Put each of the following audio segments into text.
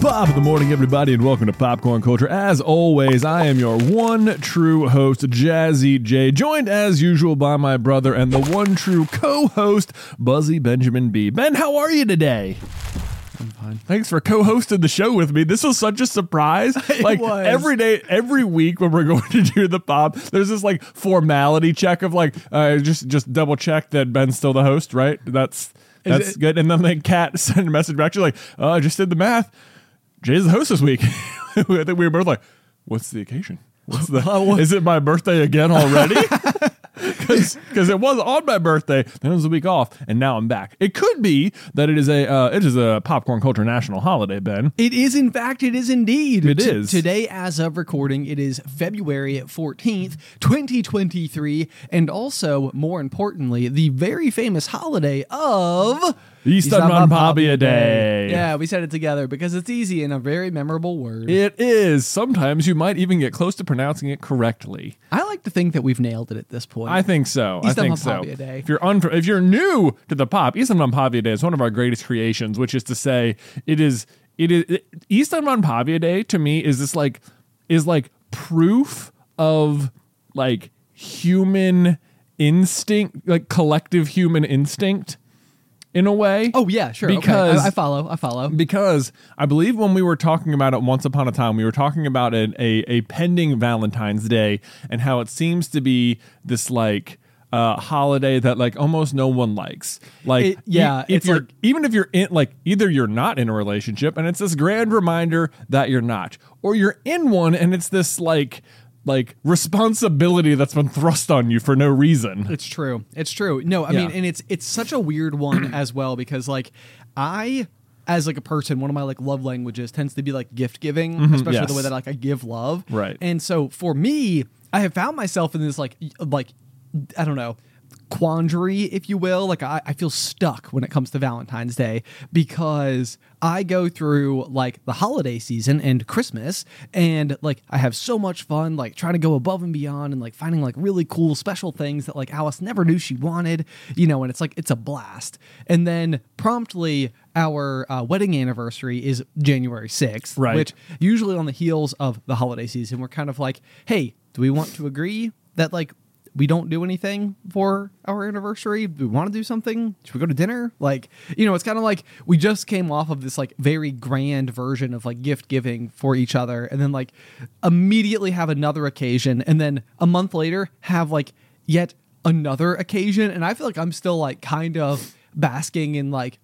Bob in the morning, everybody, and welcome to Popcorn Culture. As always, I am your one true host, Jazzy J, joined as usual by my brother and the one true co-host, Buzzy Benjamin B. Ben, how are you today? I'm fine. Thanks for co-hosting the show with me. This was such a surprise. like was. every day, every week when we're going to do the pop, there's this like formality check of like uh, just just double check that Ben's still the host, right? That's that's good. And then the cat sent a message back. She's like, "Oh, I just did the math. Jay's the host this week." I think we were both like, "What's the occasion? What's the? is it my birthday again already?" Because it was on my birthday, then it was a week off, and now I'm back. It could be that it is a uh, it is a popcorn culture national holiday, Ben. It is, in fact, it is indeed. It T- is. Today, as of recording, it is February 14th, 2023, and also, more importantly, the very famous holiday of Ystävänpäivä Day. Yeah, we said it together because it's easy and a very memorable word. It is. Sometimes you might even get close to pronouncing it correctly. I like to think that we've nailed it at this point. I think so. I Easter think so. Day. If you're un- if you're new to the pop, Ystävänpäivä Day is one of our greatest creations, which is to say, it is it is it, Ystävänpäivä Day to me is this like is like proof of like human instinct, like collective human instinct in a way. oh, yeah, sure. okay. Because I, I follow. I follow. because I believe when we were talking about it once upon a time, we were talking about an, a a pending Valentine's Day and how it seems to be this like uh, holiday that like almost no one likes. Like, It- yeah, if it's you're like- even if you're in like either you're not in a relationship and it's this grand reminder that you're not, or you're in one and it's this like like responsibility that's been thrust on you for no reason. It's true. It's true. No, I Yeah. mean, and it's it's such a weird one as well because like I as like a person, one of my like love languages tends to be like gift giving, especially Mm-hmm. yes. the way that like I give love. Right. And so for me, I have found myself in this like like I don't know quandary if you will like I, I feel stuck when it comes to valentine's day because i go through like the holiday season and christmas and like i have so much fun like trying to go above and beyond and like finding like really cool special things that like alice never knew she wanted you know and it's like it's a blast and then promptly our uh, wedding anniversary is january 6th Right. which usually on the heels of the holiday season we're kind of like hey do we want to agree that like we don't do anything for our anniversary do we want to do something should we go to dinner? Like you know it's kind of like we just came off of this like very grand version of like gift giving for each other and then like immediately have another occasion and then a month later have like yet another occasion and i feel like i'm still like kind of basking in like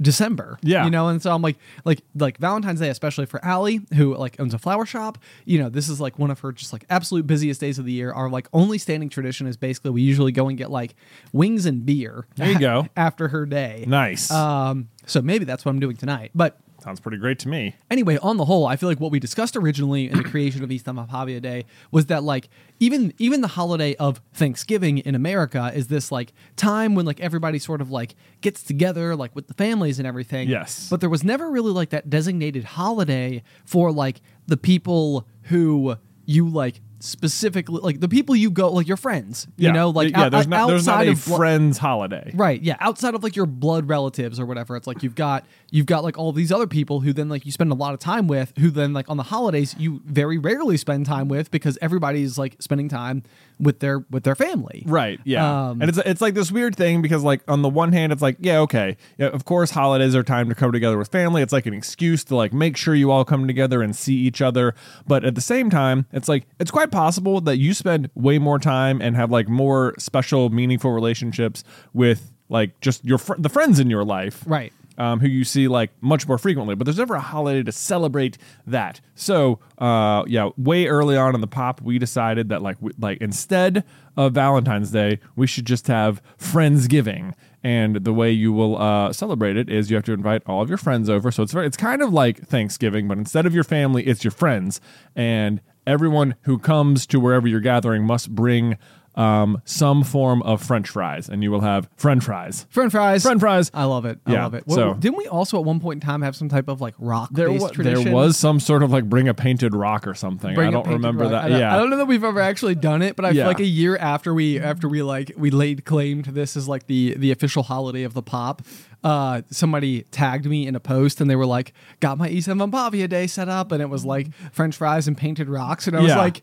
December. Yeah. You know, and so I'm like like like Valentine's Day, especially for Allie, who like owns a flower shop, you know, this is like one of her just like absolute busiest days of the year. Our like only standing tradition is basically we usually go and get like wings and beer. There you go. after her day. Nice. Um, so maybe that's what I'm doing tonight. But Sounds pretty great to me. anyway, on the whole, I feel like what we discussed originally in the creation of Ystävänpäivä Day was that like even even the holiday of Thanksgiving in America is this like time when like everybody sort of like gets together like with the families and everything. Yes. But there was never really like that designated holiday for like the people who you like specifically like the people you go like your friends. You Yeah. know, like yeah, out- there's not there's not outside a of friends holiday. Right. Yeah. Outside of like your blood relatives or whatever, it's like you've got you've got like all these other people who then like you spend a lot of time with, who then like on the holidays you very rarely spend time with because everybody's like spending time with their with their family. Right. Yeah. Um, and it's it's like this weird thing because like on the one hand it's like yeah okay yeah, of course holidays are time to come together with family. It's like an excuse to like make sure you all come together and see each other. But at the same time it's like it's quite possible that you spend way more time and have like more special meaningful relationships with like just your fr- the friends in your life. Right. Um, who you see like much more frequently. But there's never a holiday to celebrate that. So uh, yeah, way early on in the pop, we decided that like we, like instead of Valentine's Day, we should just have Friendsgiving. And the way you will uh, celebrate it is you have to invite all of your friends over. So it's very, it's kind of like Thanksgiving, but instead of your family, it's your friends. And everyone who comes to wherever you're gathering must bring um, some form of French fries, and you will have French fries. French fries. French fries. I love it. I Yeah, love it. so- Well, didn't we also at one point in time have some type of like rock There, based wa- tradition? there was some sort of like bring a painted rock or something. Bring I don't painted remember rock. that. I don't, yeah, I don't know that we've ever actually done it, but I Yeah. feel like a year after we after we like we laid claim to this as like the the official holiday of the pop. Uh, somebody tagged me in a post and they were like, "Got my Ystävänpäivä day set up," and it was like French fries and painted rocks, and I was Yeah. like,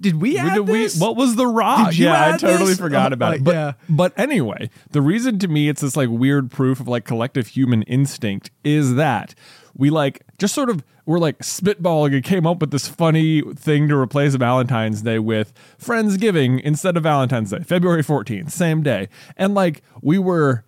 "Did we add Did we- this? what was the rock? Yeah, I totally this? forgot Oh, about like, it. But, yeah. but anyway, the reason to me it's this like weird proof of like collective human instinct is that we like just sort of we're like spitballing and came up with this funny thing to replace Valentine's Day with Friendsgiving instead of Valentine's Day, February 14th, same day. And like we were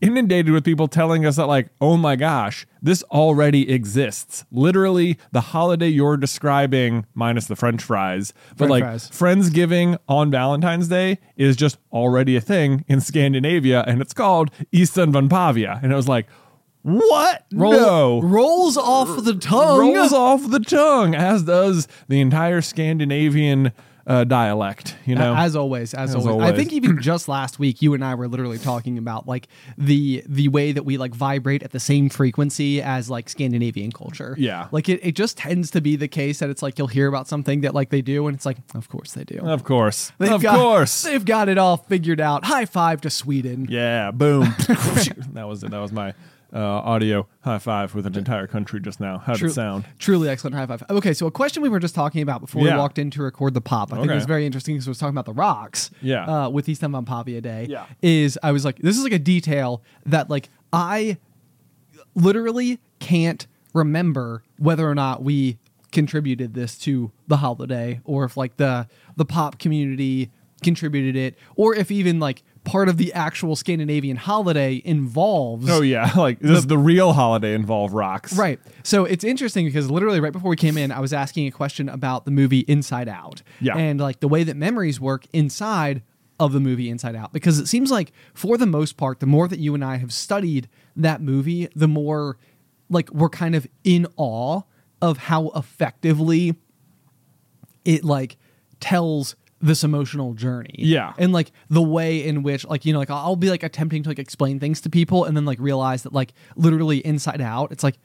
inundated with people telling us that like oh my gosh this already exists literally the holiday you're describing minus the french fries but French like fries. friendsgiving on valentine's day is just already a thing in scandinavia and it's called Ystävänpäivä and it was like what Roll- no rolls off the tongue. rolls off the tongue as does the entire scandinavian uh, dialect you know as always, as, As always. I think even just last week, you and I were literally talking about like the the way that we like vibrate at the same frequency as like Scandinavian culture. Yeah. like it, it just tends to be the case that it's like you'll hear about something that like they do, and it's like, of course they do. of course They've of got- course they've got it all figured out. High five to Sweden. Yeah, boom. that was it. That was my uh, audio high five with an entire country just now. How did True- it sound? Truly excellent high five. Okay, so a question we were just talking about before Yeah. we walked in to record the pop. I think it was very interesting because we was talking about the rocks. Yeah. Uh, with Ystävänpäivä Day. Yeah. Is I was like, this is like a detail that like I literally can't remember whether or not we contributed this to the holiday or if like the the pop community contributed it or if even like part of the actual Scandinavian holiday involves Oh yeah, like does the, real holiday involve rocks? Right. So it's interesting because literally right before we came in, I was asking a question about the movie Inside Out. Yeah. And like the way that memories work inside of the movie Inside Out. Because it seems like for the most part, the more that you and I have studied that movie, the more like we're kind of in awe of how effectively it like tells this emotional journey. Yeah. And like the way in which like you know like I'll be like attempting to like explain things to people and then like realize that like literally inside out it's like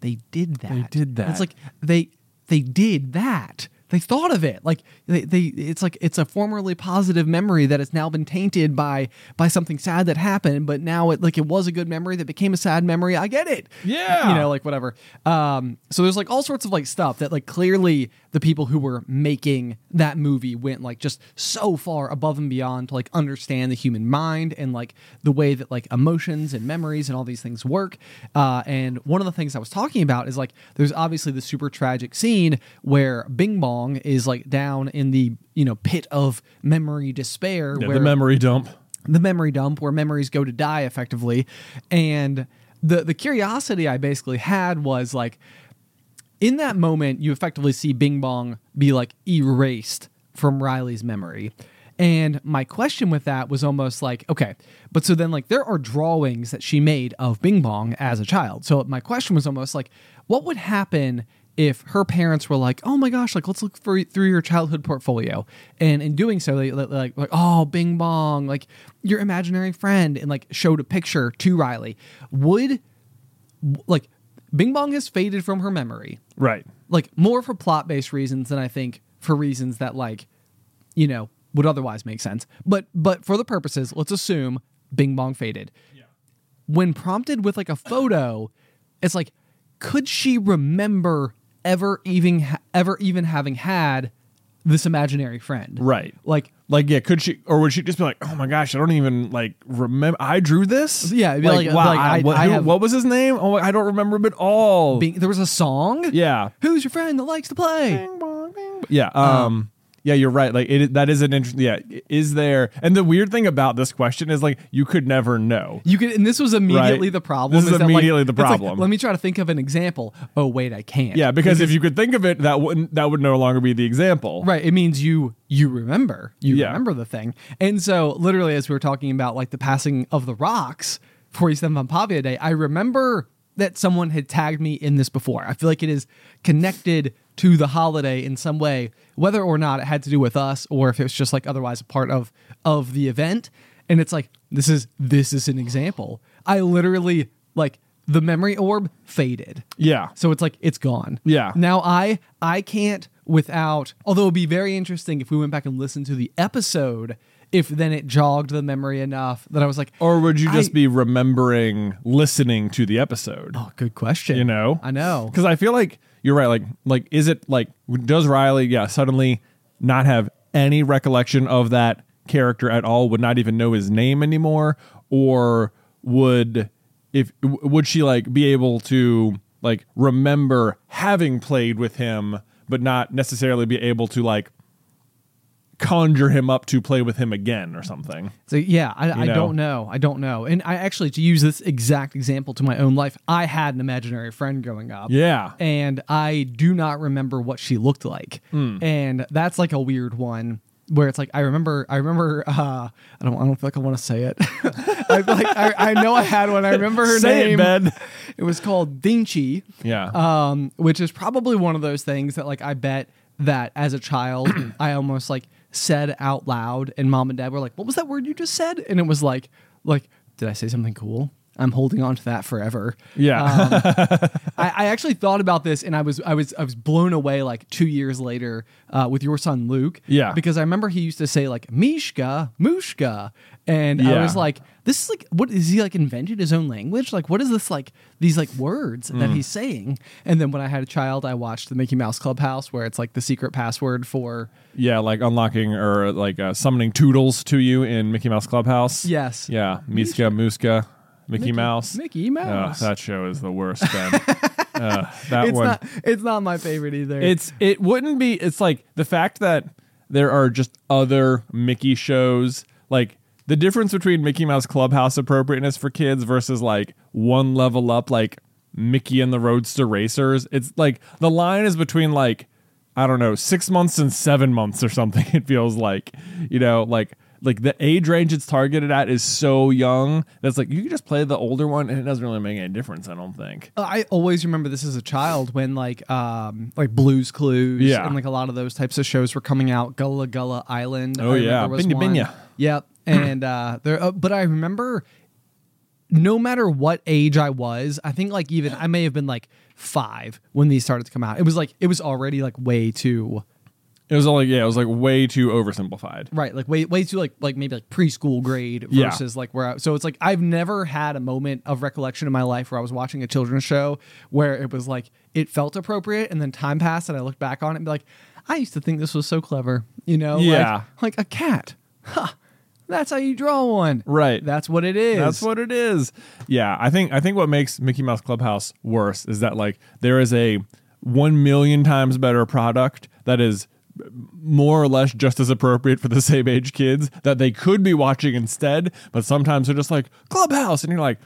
they did that. They did And that. It's like they they did that. They thought of it. Like they, they it's like it's a formerly positive memory that has now been tainted by by something sad that happened, but now it like it was a good memory that became a sad memory. I get it. Yeah. You know, like whatever. Um, so there's like all sorts of like stuff that like clearly the people who were making that movie went like just so far above and beyond to like understand the human mind and like the way that like emotions and memories and all these things work. Uh, and one of the things I was talking about is like there's obviously the super tragic scene where Bing Bong is like down in the you know pit of memory despair Yeah, where the memory dump. the memory dump where memories go to die effectively. And the the curiosity i basically had was like in that moment you effectively see bing bong be like erased from riley's memory. And my question with that was almost like okay but so then like there are drawings that she made of bing bong as a child. So my question was almost like what would happen if her parents were like, "Oh my gosh, like let's look for through your childhood portfolio," and in doing so, they like like oh Bing Bong, like your imaginary friend, and like showed a picture to Riley, would like Bing Bong has faded from her memory, Right. like more for plot based reasons than I think for reasons that like you know would otherwise make sense. But but for the purposes, let's assume Bing Bong faded. Yeah. When prompted with like a photo, it's like, could she remember ever even ha- ever even having had this imaginary friend? Right. Like Like yeah, could she or would she just be like, "Oh my gosh, I don't even like remember I drew this?" Yeah, it'd be like, like- wow, like, I- what, I who- have- what was his name? Oh, I don't remember him at all. being, there was a song. yeah. Who's your friend that likes to play? Yeah. Um, yeah, you're right. Like it, that is an interesting. Yeah, is there? And the weird thing about this question is like you could never know. You could, and this was immediately Right. the problem. This is that, like, immediately the it's like, problem. let me try to think of an example. Oh wait, I can't. Yeah, because if you could think of it, that wouldn't that would no longer be the example. Right. It means you you remember. You Yeah. remember the thing. And so literally as we were talking about like the passing of the rocks for Eastern Pavia Day, I remember that someone had tagged me in this before. I feel like it is connected to the holiday in some way, whether or not it had to do with us or if it was just like otherwise a part of of the event. And it's like this is this is an example. I literally like the memory orb faded. Yeah. So it's like it's gone. Yeah. Now I I can't without although it'd be very interesting if we went back and listened to the episode if then it jogged the memory enough that I was like Or would you just I- be remembering listening to the episode? Oh, good question. You know? I know. Because I feel like you're right. Like, like is it like does Riley? Yeah, suddenly not have any recollection of that character at all? Would not even know his name anymore, or would if w- would she like be able to like remember having played with him, but not necessarily be able to like conjure him up to play with him again or something? So yeah, I, I know? don't know. I don't know. And I actually to use this exact example to my own life, I had an imaginary friend growing up. Yeah. And I do not remember what she looked like. Hmm. And that's like a weird one where it's like I remember I remember uh I don't I don't feel like I want to say it. I like I, I know I had one. I remember her Say it, name. Ben. It was called Dinchi. Yeah. Um, which is probably one of those things that like I bet that as a child I almost like said out loud and mom and dad were like, What was that word you just said? And it was like like, did I say something cool? I'm holding on to that forever. yeah. I, I actually thought about this and I was I was I was blown away like two years later uh, with your son Luke. Yeah. Because I remember he used to say like Mishka, Mushka. And I was like, this is like what is he like invented his own language? Like what is this like these like words that Mm. he's saying? And then when I had a child, I watched the Mickey Mouse Clubhouse where it's like the secret password for Yeah, like unlocking or like uh, summoning Toodles to you in Mickey Mouse Clubhouse. Yes. Yeah, Miska, Muska, Mickey, Mouse. Mickey Oh, Mouse. that show is the worst. Ben. uh, that it's one. not it's not my favorite either. it's it wouldn't be. It's like the fact that there are just other Mickey shows. Like the difference between Mickey Mouse Clubhouse appropriateness for kids versus like one level up, like Mickey and the Roadster Racers. It's like the line is between like I don't know six months and seven months or something. It feels like you know like. Like the age range it's targeted at is so young that's like you can just play the older one and it doesn't really make any difference. I don't think. I always remember this as a child when like um like Blues Clues Yeah. and like a lot of those types of shows were coming out. Gullah Gullah Island. Oh, I yeah. Binyah. Binyah. Yep. And uh there uh, but I remember no matter what age I was, I think like even I may have been like 5 when these started to come out. It was like it was already like way too It was only yeah, it was like way too oversimplified. Right, like way way too like like maybe like preschool grade Yeah. versus like where I, so it's like I've never had a moment of recollection in my life where I was watching a children's show where it was like it felt appropriate and then time passed and I looked back on it and be like I used to think this was so clever, you know? Like- Yeah. Like, a cat. Huh. That's how you draw one. Right. That's what it is. That's what it is. Yeah, I think I think what makes Mickey Mouse Clubhouse worse is that like there is a one million times better product that is more or less just as appropriate for the same age kids that they could be watching instead, but sometimes they're just like Clubhouse and you're like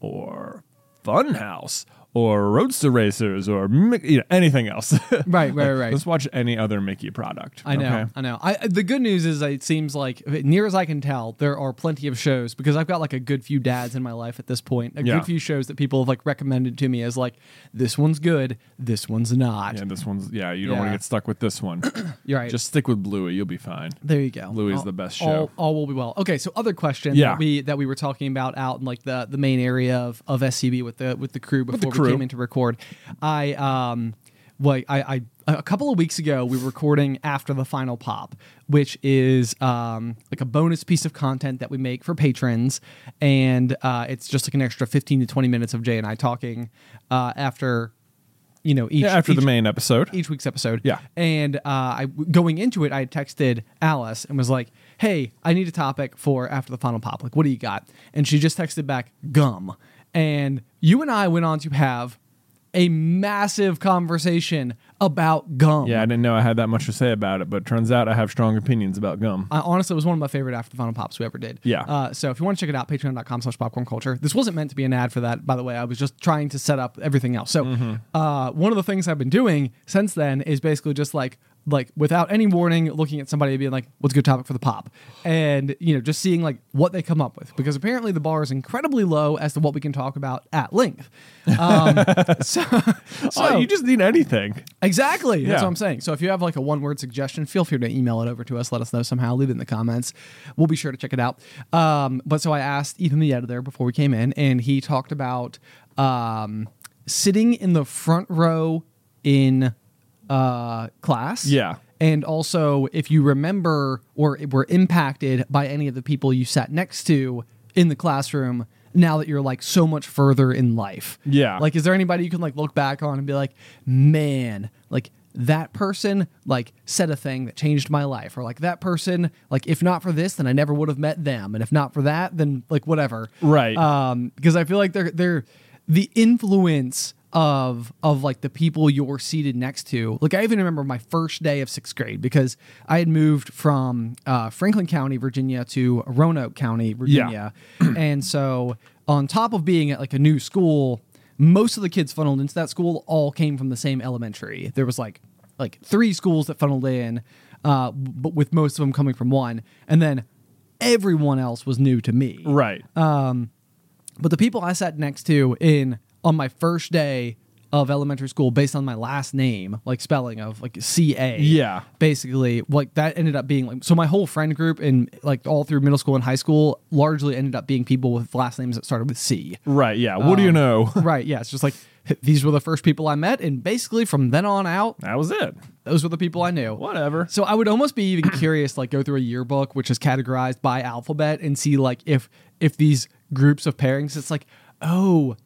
or Funhouse or Roadster Racers or you know, anything else. Right, right, right. Let's watch any other Mickey product. I know, okay? I know. I the good news is it seems like near as I can tell, there are plenty of shows because I've got like a good few dads in my life at this point. A Yeah. good few shows that people have like recommended to me as like this one's good, this one's not. Yeah, this one's yeah. You don't want to get stuck with this one. You're right. Just stick with Bluey. You'll be fine. there you go. Is All- the best All, show. all will be well. Okay, so other question Yeah. that we that we were talking about out in like the the main area of, of SCB with the with the crew before the we crew. came in to record. I um like I, I a couple of weeks ago we were recording after the final pop, which is um like a bonus piece of content that we make for patrons, and uh, it's just like an extra fifteen to twenty minutes of Jay and I talking uh, after you know each Yeah, after each, the main episode. each week's episode. Yeah. And uh, I going into it, I had texted Alice and was like, "Hey, I need a topic for after the final pop. Like, what do you got?" And she just texted back, "Gum." And you and I went on to have a massive conversation about gum. Yeah, I didn't know I had that much to say about it, but turns out I have strong opinions about gum. I, honestly, it was one of my favorite after the final pops we ever did. Yeah. Uh, so if you want to check it out, patreon.com slash popcorn culture. This wasn't meant to be an ad for that, by the way. I was just trying to set up everything else. So Mm-hmm. uh, one of the things I've been doing since then is basically just like like without any warning, looking at somebody and being like, "What's a good topic for the pop?" and you know, just seeing like what they come up with because apparently the bar is incredibly low as to what we can talk about at length. Um, so, oh, you just need anything. Exactly. That's Yeah. what I'm saying. So if you have like a one word suggestion, feel free to email it over to us. Let us know somehow. Leave it in the comments. We'll be sure to check it out. Um, but so I asked Ethan, the editor, before we came in, and he talked about um, sitting in the front row in uh, class. Yeah. And also, if you remember or were impacted by any of the people you sat next to in the classroom, now that you're like so much further in life. Yeah. Like, is there anybody you can like look back on and be like, man, like that person like said a thing that changed my life, or like that person, like if not for this, then I never would have met them, and if not for that, then like whatever. Right. Um, because I feel like they're they're the influence of of like the people you're seated next to. Like I even remember my first day of sixth grade because I had moved from uh, Franklin County, Virginia, to Roanoke County, Virginia, and so on top of being at like a new school, most of the kids funneled into that school all came from the same elementary. There was like like three schools that funneled in, uh, but with most of them coming from one, and then everyone else was new to me. Right. Um, But the people I sat next to in on my first day of elementary school based on my last name, like spelling of like C A. Yeah. Basically, like that ended up being like so my whole friend group and like all through middle school and high school largely ended up being people with last names that started with C. right. Yeah. What do you um, know? right. Yeah. It's just like these were the first people I met, and basically from then on out, That was it. those were the people I knew. Whatever. So I would almost be even curious, like go through a yearbook which is categorized by alphabet and see like if if these groups of pairings, it's like, oh,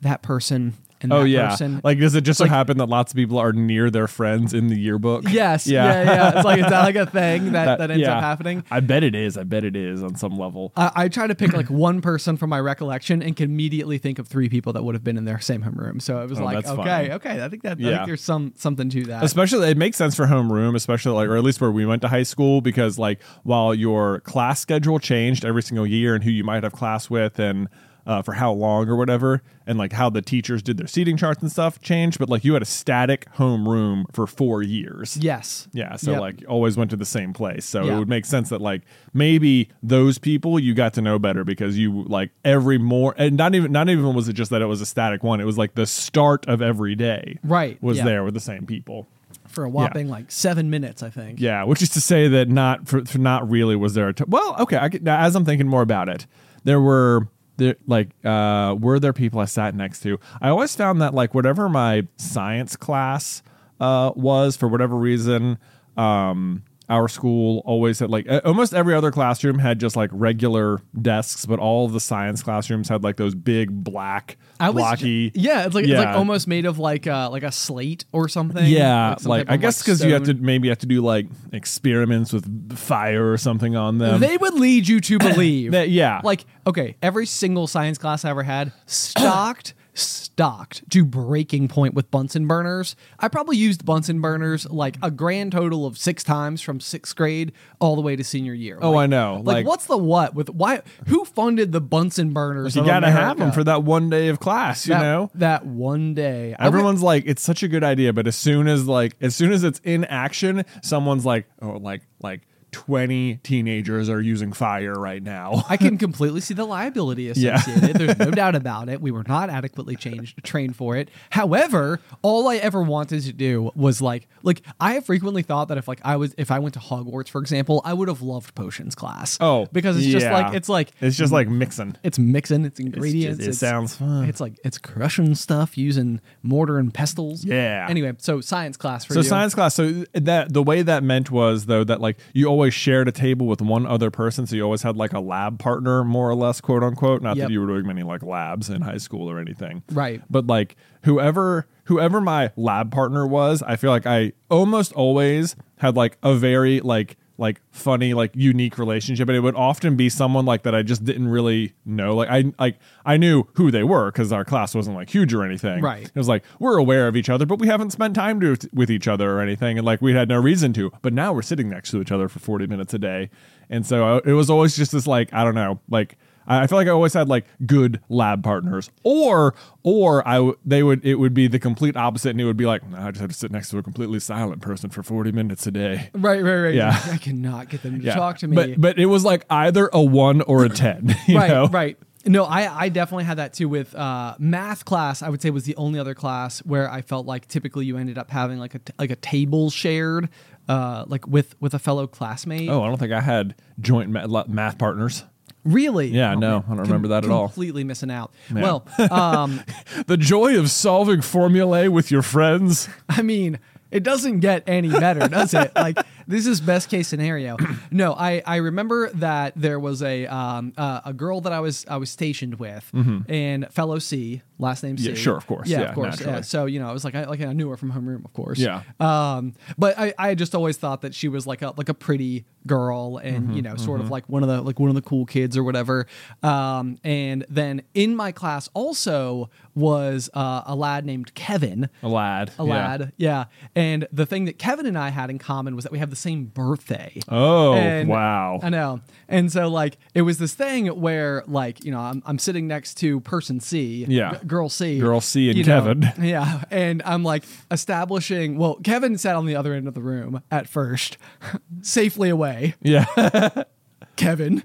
that person and Oh that yeah. person. Like, does it just so like- happen that lots of people are near their friends in the yearbook? yes, yeah, yeah, It's like is that like a thing that, that, ends yeah. up happening? I bet it is. I bet it is on some level. I, I try to pick like one person from my recollection and can immediately think of three people that would have been in their same homeroom. So it was Oh, like, okay, funny. okay, I think that I think there's some something to that. especially it makes sense for homeroom especially like or at least where we went to high school because like while your class schedule changed every single year and who you might have class with and uh, for how long or whatever and like how the teachers did their seating charts and stuff changed but like you had a static home room for four years yes. yeah so Yep. like always went to the same place so Yeah. it would make sense that like maybe those people you got to know better because you like every more and not even not even was it just that it was a static one it was like the start of every day Right, was yeah. there with the same people for a whopping like seven minutes, I think. yeah, which is to say that not for, for not really was there. A t- well, okay. I, get- now, as I'm thinking more about it, there were there like uh, were there people I sat next to. I always found that like whatever my science class uh, was for whatever reason. Um, our school always had like almost every other classroom had just like regular desks, but all of the science classrooms had like those big black I was blocky. yeah, it's like it's like almost made of like uh like a slate or something. Yeah, some like, I guess because you have to maybe have to do like experiments with fire or something on them. they would lead you to believe That- yeah. Like okay, every single science class I ever had stocked stocked to breaking point with Bunsen burners. I probably used Bunsen burners like a grand total of six times from sixth grade all the way to senior year. Oh, Like- I know. Like, Like- what's the what with why? Who funded the Bunsen burners? you got to have them for that one day of class, you that, know. that one day. Everyone's like, it's such a good idea, but as soon as like, as soon as it's in action, someone's like, oh, like, like twenty teenagers are using fire right now. I can completely see the liability Yeah. associated. There's no doubt about it. We were not adequately changed, trained for it. However, all I ever wanted to do was like, like I have frequently thought that if like I was, if I went to Hogwarts, for example, I would have loved potions class. Oh, because it's just like it's like it's just like mixing. it's mixing, it's ingredients. it it's- sounds fun. It's like it's crushing stuff using mortar and pestles. Yeah. Anyway, so science class for So you. science class. So that the way that meant was though that like you always shared a table with one other person, so you always had like a lab partner, more or less, quote unquote. Not Yep. that you were doing many like labs in high school or anything, Right. But like whoever whoever my lab partner was, I feel like I almost always had like a very like like funny like unique relationship and it would often be someone like that i just didn't really know. Like i like i knew who they were because our class wasn't like huge or anything. Right. it was like we're aware of each other but we haven't spent time to, with each other or anything and like we had no reason to. But now we're sitting next to each other for 40 minutes a day. And so uh, it was always just this like i don't know like I feel like I always had like good lab partners, or or I w- they would it would be the complete opposite, and it would be like "Nah, I just have to sit next to a completely silent person for forty minutes a day. Right, right, right. Yeah. I cannot get them to Yeah. talk to me. but but it was like either a one or a ten. You right, know? right. No, I, I definitely had that too with uh, math class. I would say was the only other class where I felt like typically you ended up having like a t- like a table shared, uh, like with with a fellow classmate. Oh, I don't think I had joint ma- math partners. Really? Yeah, Oh, no, man. I don't remember that at all. Completely missing out. Yeah. Well, um, The joy of solving formulae with your friends. I mean, it doesn't get any better, does it? Like this is best case scenario. No, I, I remember that there was a um, uh, a girl that I was I was stationed with, and fellow C, last name C. Mm-hmm. Yeah, sure, of course. Yeah, Yeah, of course. naturally. Yeah. So you know, I was like, I like I knew her from homeroom, of course. Yeah. Um, but I, I just always thought that she was like a like a pretty girl, and Mm-hmm, you know, sort of like one of the like one of the cool kids or whatever. Um, and then in my class also was uh, a lad named Kevin A lad. a lad. Yeah. And the thing that Kevin and I had in common was that we have the same birthday. Oh, And- wow. I know. And so like it was this thing where like, you know, I'm, I'm sitting next to person C, Yeah. Girl C. Girl C and you know, Kevin. yeah. And I'm like establishing, well, Kevin sat on the other end of the room at first, safely away. Yeah. Kevin.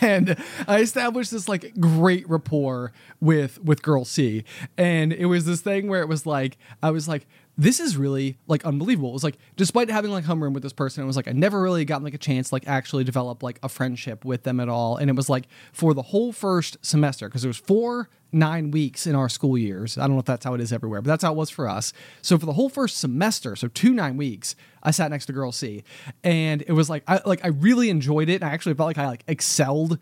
and I established this like great rapport with with girl C. And it was this thing where it was like I was like this is really like unbelievable. It was like despite having like homeroom with this person, it was like I never really gotten like a chance to like actually develop like a friendship with them at all. And it was like for the whole first semester because it was four nine weeks in our school years. I don't know if that's how it is everywhere, but that's how it was for us. So for the whole first semester, so two nine weeks, I sat next to girl C, and it was like I like I really enjoyed it. And I actually felt like I like excelled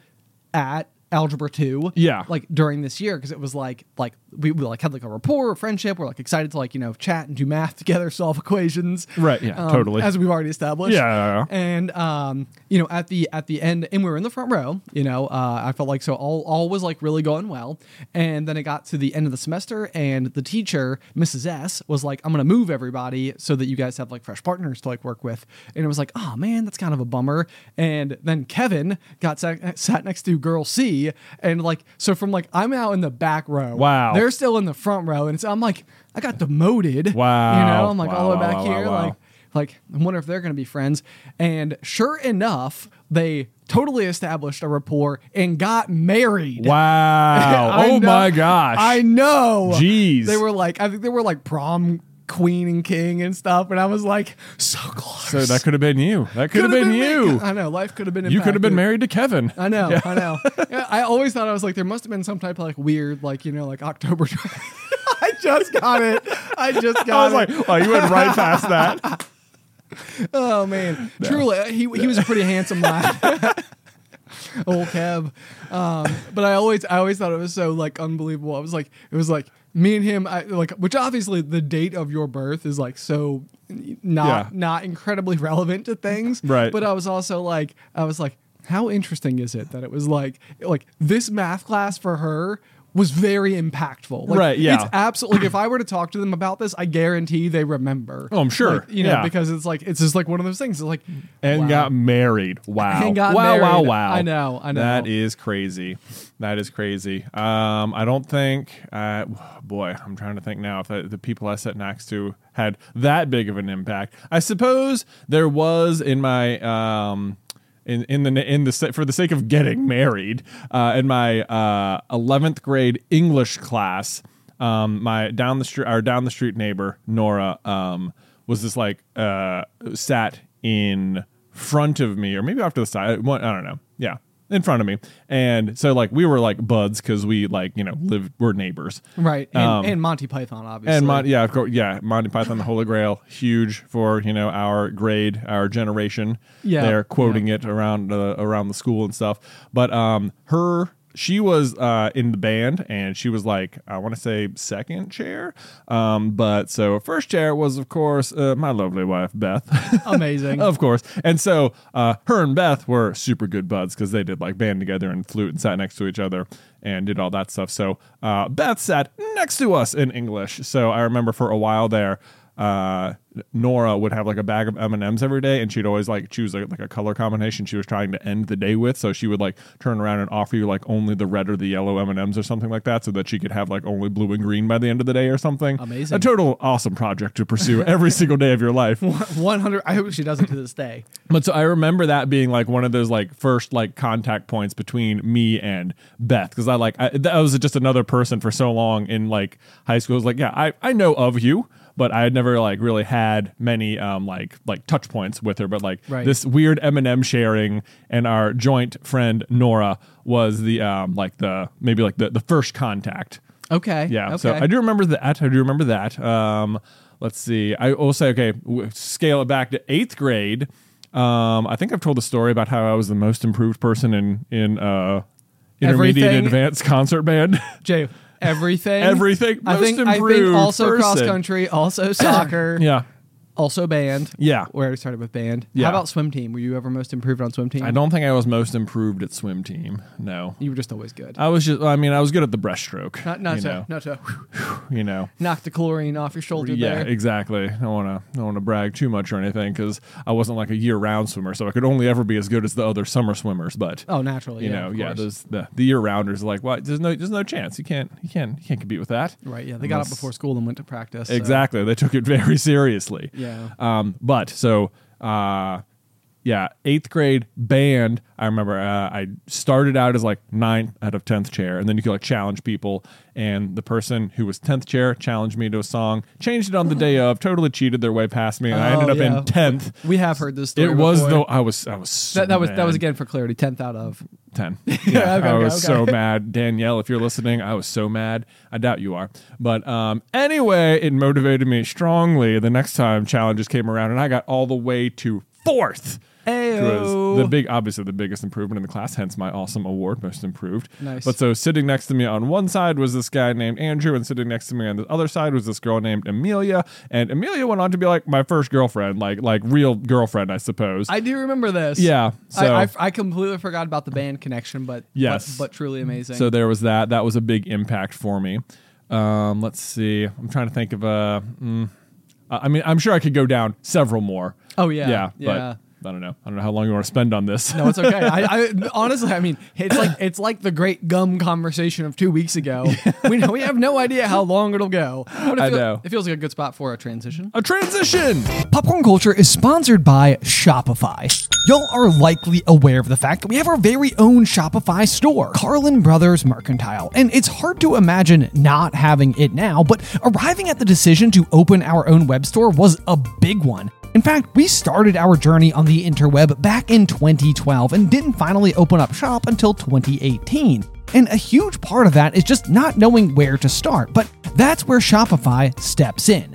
at algebra 2 Yeah. like during this year because it was like like we, we like had like a rapport a friendship. We're like excited to like you know chat and do math together solve equations. Right, yeah, um, totally. as we've already established. Yeah, and um you know at the at the end and we were in the front row you know uh, i felt like so all all was like really going well. And then it got to the end of the semester and the teacher mrs s was like i'm gonna move everybody so that you guys have like fresh partners to like work with. And it was like oh man that's kind of a bummer. And then kevin got sat, sat next to girl c and like so from like i'm out in the back row Wow. they're still in the front row and so i'm like i got demoted Wow. you know i'm like Wow, all the way back wow, here wow. like like I wonder if they're going to be friends. And sure enough, they totally established a rapport and got married. Wow. Oh know- my gosh. I know. Jeez. They were like, I think they were like prom queen and king and stuff. And I was like, so close. so that could have been you. That could have been, me. you. I know. Life could have been. You could have been married to Kevin. I know, I know. Yeah, I always thought I was like there must have been some type of like weird, like you know, like October. I just got it. I just got it. I was it. like, oh, you went right past that. Oh man, truly, he he was a pretty handsome lad. Old Kev, um, but I always I always thought it was so like unbelievable. I was like, it was like me and him, I, like which obviously the date of your birth is like so not Yeah. not incredibly relevant to things, Right. But I was also like, I was like, how interesting is it that it was like like this math class for her. Was very impactful. Like, Right, yeah. It's absolutely. Like, if I were to talk to them about this, I guarantee they remember. Oh, I'm sure. Like, you know, Yeah. because it's like it's just like one of those things. It's like and wow. got married. Wow. And got wow, wow, married. wow. I know, I know. That is crazy. That is crazy. Um, I don't think, uh, boy, I'm trying to think now if the, the people I sat next to had that big of an impact. I suppose there was in my, um, in, in the in the for the sake of getting married uh, in my uh, 11th grade English class um, my down the street our down the street neighbor Nora um, was this like uh, sat in front of me or maybe off to the side I don't know. Yeah in front of me and so like we were like buds because we like you know live we're neighbors right, and, Um, and Monty Python, obviously. and Mon- yeah, of course, yeah, Monty Python, the Holy Grail, huge for you know our grade, our generation. Yeah, they're quoting it around uh, around the school and stuff. But um, her she was uh, in the band, and she was like I want to say second chair. Um, but so first chair was of course uh, my lovely wife Beth. Amazing. of course. And so uh, her and Beth were super good buds because they did like band together and flute and sat next to each other and did all that stuff. So uh, Beth sat next to us in English. So I remember for a while there, uh, Nora would have like a bag of M and M's every day, and she'd always like choose like, like a color combination she was trying to end the day with. So she would like turn around and offer you like only the red or the yellow M and M's or something like that, so that she could have like only blue and green by the end of the day or something. Amazing. a total awesome project to pursue every single day of your life. 100. I hope she does it to this day. But so I remember that being like one of those like first like contact points between me and Beth because I like I, that was just another person for so long in like high school. It was like yeah, I I know of you, but I had never like really had many um like like touch points with her. But like Right. this weird M and M sharing and our joint friend Nora was the um like the maybe like the the first contact. Okay. Yeah. Okay. So I do remember that. I do remember that. Um, let's see. I will say, okay, w- scale it back to eighth grade. Um, I think I've told the story about how I was the most improved person in in uh, intermediate Everything- advanced concert band. Jay, everything. Everything. I Most think. I think improved also cross person. country, also soccer, yeah. Also band. Yeah. Where I started with band. Yeah. How about swim team? Were you ever most improved on swim team? I don't think I was most improved at swim team. No. You were just always good. I was just. I mean, I was good at the breaststroke. Not, not you to, know. not to You know. knock the chlorine off your shoulder Yeah, there. exactly. I don't want to. Don't want to brag too much or anything because I wasn't like a year-round swimmer, so I could only ever be as good as the other summer swimmers. But Oh, naturally. you yeah, know, yeah, those the the year-rounders are like, what? There's no, there's no chance. You can't, you can't, you can't compete with that. Right. Yeah. They got up before school and went to practice. so- Exactly. They took it very seriously. Yeah. Um, but so, uh, yeah, eighth grade band. I remember uh, I started out as like ninth out of tenth chair, and then you could like challenge people. And the person who was tenth chair challenged me to a song, changed it on the day of, totally cheated their way past me, and I Oh, ended up yeah. in tenth. We have heard this story. It was before. though I was I was so That, that was that was again for clarity. Tenth out of. 10. Yeah, okay, I okay, was so mad. Danielle, if you're listening, I was so mad. I doubt you are. But um, anyway, it motivated me strongly the next time challenges came around, and I got all the way to fourth. Was Ayo. the big, obviously the biggest improvement in the class, hence my awesome award, most improved. Nice. But so sitting next to me on one side was this guy named Andrew, and sitting next to me on the other side was this girl named Amelia. And Amelia went on to be like my first girlfriend, like like real girlfriend, I suppose. I do remember this. Yeah, so- I, I, I completely forgot about the band connection, but Yes. but, but truly amazing. So there was that. That was a big impact for me. Um, let's see. I'm trying to think of a. Mm, I I mean, I'm sure I could go down several more. Oh, yeah. yeah, Yeah. I don't know. I don't know how long you want to spend on this. no, it's okay. I, I honestly, I mean, it's like it's like the great gum conversation of two weeks ago. we know we have no idea how long it'll go. But it I feel- know. it feels like a good spot for a transition. a transition. Popcorn Culture is sponsored by Shopify. Y'all are likely aware of the fact that we have our very own Shopify store, Carlin Brothers Mercantile, and it's hard to imagine not having it now, but arriving at the decision to open our own web store was a big one. In fact, we started our journey on the interweb back in 2012 and didn't finally open up shop until 2018. And a huge part of that is just not knowing where to start, but that's where Shopify steps in.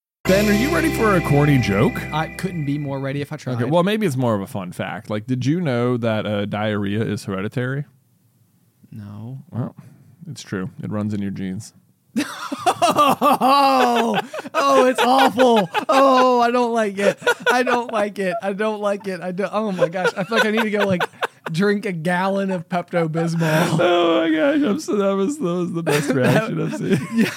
Ben, are you ready for a corny joke? I couldn't be more ready if I tried. Okay, well, maybe it's more of a fun fact. Like, did you know that uh, diarrhea is hereditary? no. Well, it's true. It runs in your genes. Oh, oh, it's awful. Oh, I don't like it. I don't like it. I don't like it. I don't. Oh my gosh, I feel like I need to go like drink a gallon of Pepto Bismol. Oh my gosh, I'm so that was that was the best reaction I've seen. Yeah.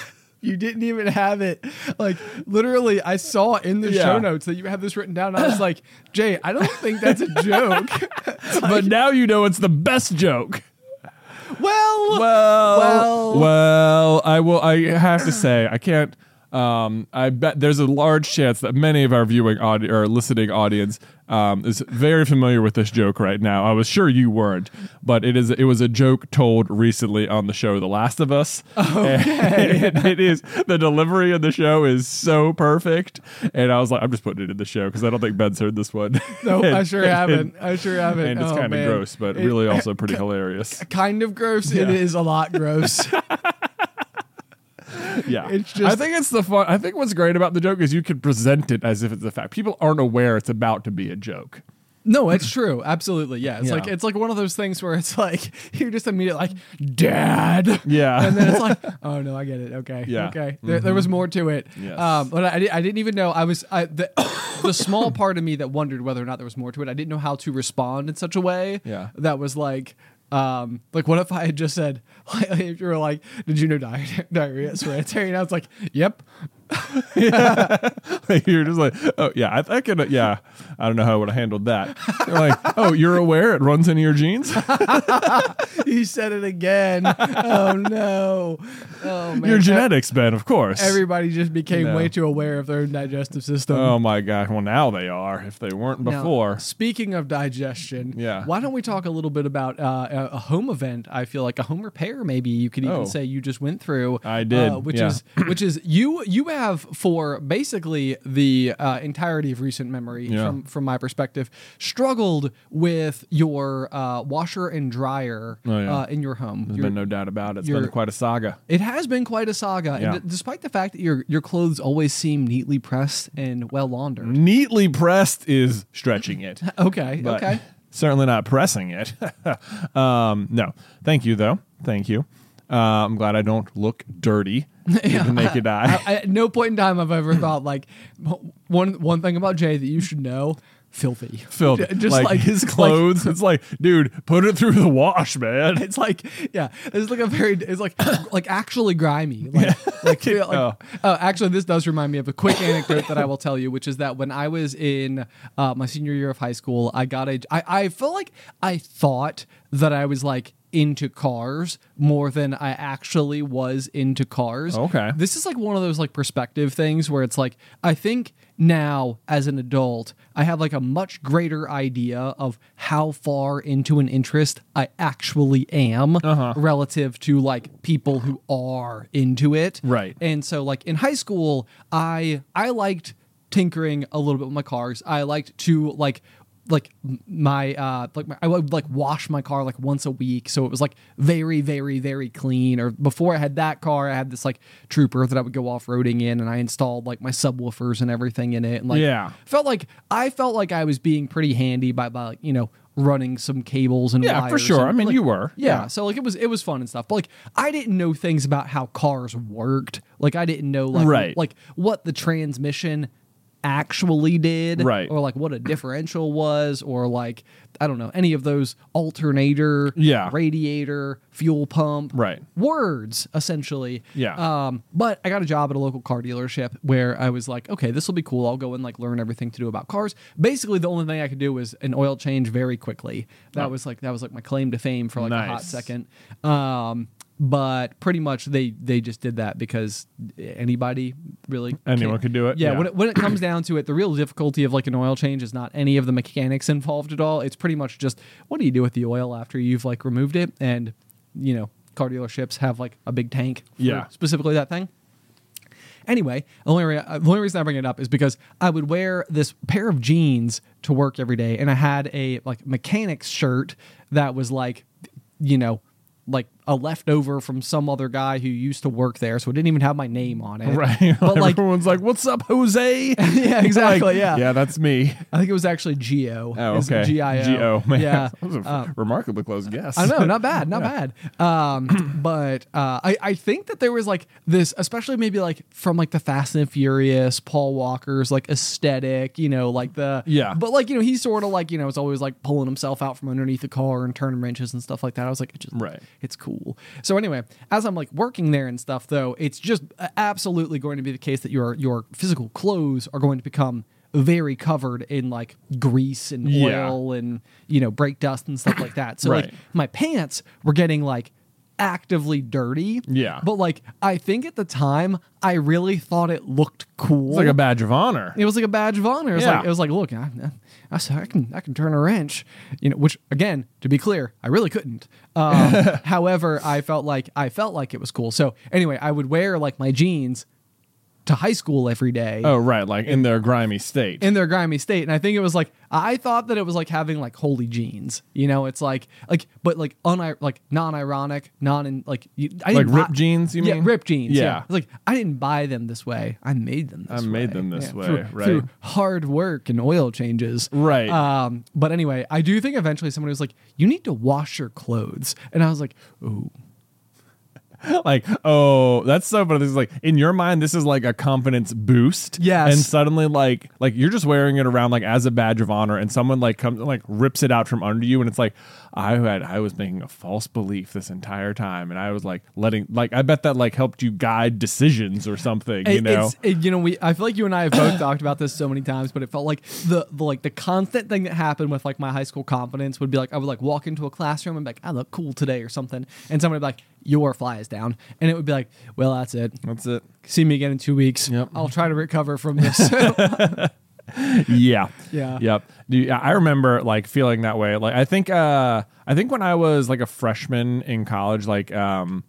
You didn't even have it. Like literally, I saw in the Yeah. show notes that you have this written down. And I was like, Jay, I don't think that's a joke. but now you know it's the best joke. well, Well, Well. well, I will. I have to say, I can't. Um, I bet there's a large chance that many of our viewing audi- or listening audience um, is very familiar with this joke right now. I was sure you weren't, but it is. It was a joke told recently on the show The Last of Us. Okay. And it is the delivery of the show is so perfect, and I was like, I'm just putting it in the show because I don't think Ben's heard this one. no, I sure and- haven't. I sure haven't. And it's Oh, kind of gross, but It- really also pretty hilarious. kind of gross. It Yeah. is a lot gross. Yeah, It's I think it's the fun. I think what's great about the joke is you can present it as if it's a fact. People aren't aware it's about to be a joke. No, it's true. Absolutely. Yeah. It's Yeah. like it's like one of those things where it's like you're just immediately like, Dad. Yeah. And then it's like, oh no, I get it. Okay. Yeah. Okay. There, there was more to it. Yes. Um, but I, I didn't even know I was I, the the small part of me that wondered whether or not there was more to it. I didn't know how to respond in such a way. Yeah. That was like. Um, like what if I had just said, like, if you were like, did you know di- diarrhea is hereditary? And I was like, yep. you're just like, oh yeah, I, I can. Yeah, I don't know how I would have handled that. You're like, oh, you're aware it runs into your genes. he said it again. oh no. Oh man. your genetics, Ben, of course. Everybody just became No. way too aware of their own digestive system. oh my god. Well, now they are. If they weren't Now, before. speaking of digestion, Yeah. why don't we talk a little bit about uh, a, home event? I feel like a home repair, maybe you could even Oh. say you just went through. I did, uh, which yeah. is which is you you had have, for basically the uh, entirety of recent memory, Yeah. from from my perspective, struggled with your uh, washer and dryer Oh, yeah. uh, in your home. There's Your- been no doubt about it. It's you're- been quite a saga. it has been quite a saga, Yeah. and d- despite the fact that your your clothes always seem neatly pressed and well laundered. Neatly pressed is stretching it. Okay, but okay. Certainly not pressing it. um, no. Thank you, though. Thank you. Uh, I'm glad I don't look dirty with the naked eye. I, at no point in time I've I ever thought like one one thing about Jay that you should know: filthy, Filthy. Just like, like his like- clothes. it's like, dude, put it through the wash, man. It's like yeah, it's like a very it's like like actually grimy. Like, like, like- Oh. oh, actually, this does remind me of a quick anecdote that I will tell you, which is that when I was in uh, my senior year of high school, I got a I I felt like I thought that I was like into cars more than I actually was into cars. Okay. This is like one of those like perspective things where it's like I think now as an adult I have like a much greater idea of how far into an interest I actually am Uh-huh. relative to like people who are into it. Right. And so like in high school I I liked tinkering a little bit with my cars. I liked to like like my uh like my, I would like wash my car like once a week so it was like very very very clean or before I had that car I had this like trooper that I would go off-roading in and I installed like my subwoofers and everything in it and like Yeah. felt like I felt like I was being pretty handy by by like you know running some cables and Yeah, for sure. and, I mean, like, you were. yeah, Yeah. so like it was it was fun and stuff but like I didn't know things about how cars worked like I didn't know like Right. like what the transmission actually did Right. or like what a differential was or like I don't know any of those alternator Yeah. radiator fuel pump Right. words essentially Yeah. um but I got a job at a local car dealership where I was like okay this will be cool I'll go and like learn everything to do about cars basically the only thing I could do was an oil change very quickly that was like that was like my claim to fame for like a hot second um but pretty much they they just did that because anybody really Anyone can- could do it, yeah, yeah. when it, when it comes down to it the real difficulty of like an oil change is not any of the mechanics involved at all it's pretty much just what do you do with the oil after you've like removed it and you know car dealerships have like a big tank for Yeah. specifically that thing Anyway, the only, re- the only reason I bring it up is because I would wear this pair of jeans to work every day, and I had a like mechanic's shirt that was like, you know, like a leftover from some other guy who used to work there, so it didn't even have my name on it. Right. But like, Everyone's like, what's up, Jose? yeah, exactly. Like, yeah. Yeah, that's me. I think it was actually Geo. Oh, okay. G I O. Man, Yeah. That was a Uh, remarkably close guess. I know, not bad, not bad. Um, but uh, I, I think that there was like this, especially maybe like from like the Fast and Furious, Paul Walker's like aesthetic, you know, like the Yeah. But like you know, he's sort of like you know, it's always like pulling himself out from underneath the car and turning wrenches and stuff like that. I was like, it just Right. it's cool. So anyway, as I'm like working there and stuff, though, it's just uh, absolutely going to be the case that your your physical clothes are going to become very covered in like grease and Yeah. oil and you know brake dust and stuff like that. So like my pants were getting like actively dirty. Yeah. But like I think at the time I really thought it looked cool. It's like a badge of honor. It was like a badge of honor. It was Yeah. like it was like, look, I, I, I can I can turn a wrench, you know. Which again, to be clear, I really couldn't. Um, however, I felt like I felt like it was cool. So anyway, I would wear like my jeans to high school every day Oh, right. Like in their grimy state. in their grimy state, and I think it was like I thought that it was like having like holy jeans. You know, it's like like but like un like non ironic, non like you, I Like ripped buy- jeans, you yeah, mean? ripped jeans. Yeah. Yeah. It's like I didn't buy them this way. I made them. this way. I way. made them this way, through, right. Through hard work and oil changes. Right. Um. But anyway, I do think eventually someone was like, "You need to wash your clothes," and I was like, "Ooh." like, oh, that's so funny. This is like in your mind, this is like a confidence boost. Yes. And suddenly, like, like you're just wearing it around like as a badge of honor, and someone like comes and like rips it out from under you, and it's like, I had I was making a false belief this entire time, and I was like letting like I bet that like helped you guide decisions or something. You It- know. it's, it- you know, we. I feel like you and I have both talked about this so many times, but it felt like the, the like the constant thing that happened with like my high school confidence would be like I would like walk into a classroom and be like I look cool today or something, and somebody would be like your fly is down, and it would be like well that's it. That's it. See me again in two weeks. Yep. I'll try to recover from this. Yeah. Yeah. Yep. I remember like feeling that way. Like I think uh I think when I was like a freshman in college, like um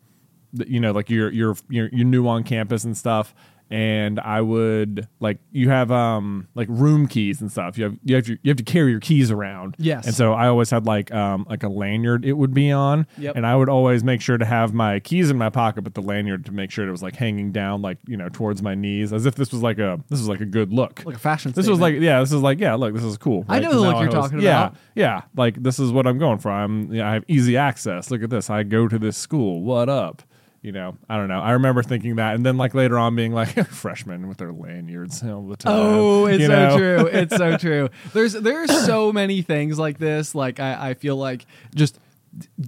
you know, like you're you're you're, you're new on campus and stuff. And I would like you have um like room keys and stuff. You have you have to, you have to carry your keys around. Yes. And so I always had like um like a lanyard it would be on. Yep. And I would always make sure to have my keys in my pocket, but the lanyard to make sure it was like hanging down like you know towards my knees, as if this was like a this was like a good look. Like a fashion This was like yeah, this is like yeah, look, this is cool. I know right? the look you're was- talking yeah, about. Yeah, like this is what I'm going for. I'm yeah, I have easy access. Look at this. I go to this school. What up? You know, I don't know. I remember thinking that, and then like later on being like freshmen with their lanyards all the time. Oh, it's you so true. It's so true. There's there's so many things like this. Like I, I feel like just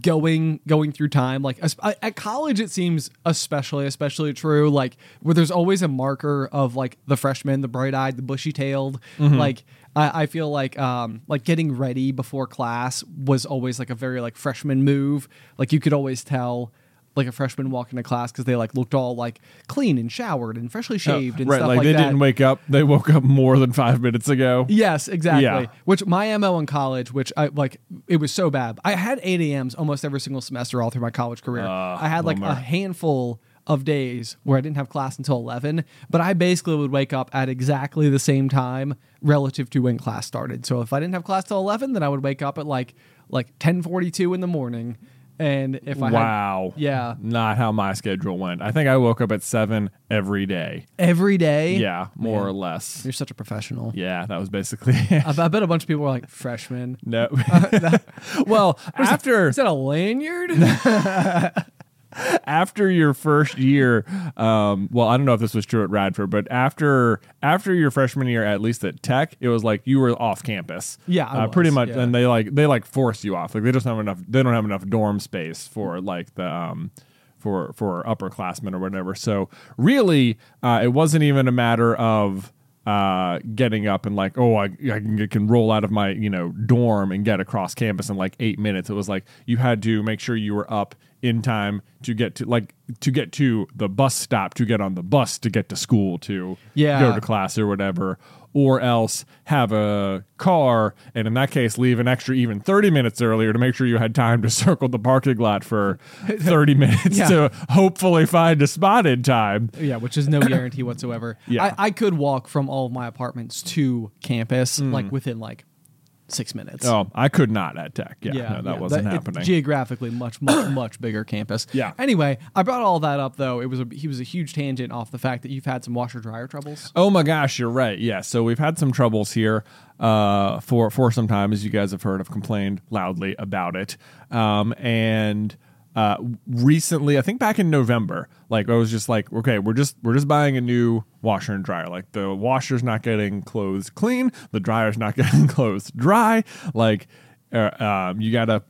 going going through time like at college it seems especially especially true like where there's always a marker of like the freshman the bright-eyed the bushy-tailed Mm-hmm. like I, I feel like um like getting ready before class was always like a very like freshman move like you could always tell like a freshman walking to class because they like looked all like clean and showered and freshly shaved and right, stuff like, like, they that. didn't wake up. They woke up more than five minutes ago. Yes, exactly. Yeah. Which my MO in college, which I like, it was so bad. I had 8 a.m.s almost every single semester all through my college career. Ah, I had like bummer. a handful of days where I didn't have class until 11, but I basically would wake up at exactly the same time relative to when class started. So if I didn't have class till 11, then I would wake up at like like 10:42 in the morning. And if I had, Wow. yeah, Not how my schedule went. I think I woke up at seven every day. every day, Yeah, more Man. or less. you're such a professional. Yeah, that was basically it. I, I bet a bunch of people were like freshmen. No. Uh, well, after Is that a lanyard? After your first year, um, well, I don't know if this was true at Radford, but after after your freshman year, at least at Tech, it was like you were off campus. Yeah, uh, pretty much, yeah. and they like they like force you off. Like they just don't have enough. They don't have enough dorm space for like the um for for upperclassmen or whatever. So really, uh, it wasn't even a matter of uh, getting up and like, oh, I, I can, I can roll out of my you know dorm and get across campus in like eight minutes. It was like you had to make sure you were up in time to get to like to get to the bus stop to get on the bus to get to school to Yeah. go to class or whatever or else have a car and in that case leave an extra even 30 minutes earlier to make sure you had time to circle the parking lot for 30 minutes Yeah. to hopefully find a spot in time Yeah, which is no guarantee whatsoever. Yeah. I, I could walk from all of my apartments to campus like mm. within like six minutes. oh i could not at tech yeah, no, that yeah. wasn't it- happening geographically, much, much, much bigger campus. Yeah. Anyway, I brought all that up though. It was a he was a huge tangent off the fact that you've had some washer dryer troubles. Oh my gosh, you're right. Yeah, so we've had some troubles here uh, for for some time, as you guys have heard. I've complained loudly about it, um, and uh, recently, I think back in November, like I was just like, okay, we're just we're just buying a new washer and dryer. Like the washer's not getting clothes clean, the dryer's not getting clothes dry. Like uh, um, you gotta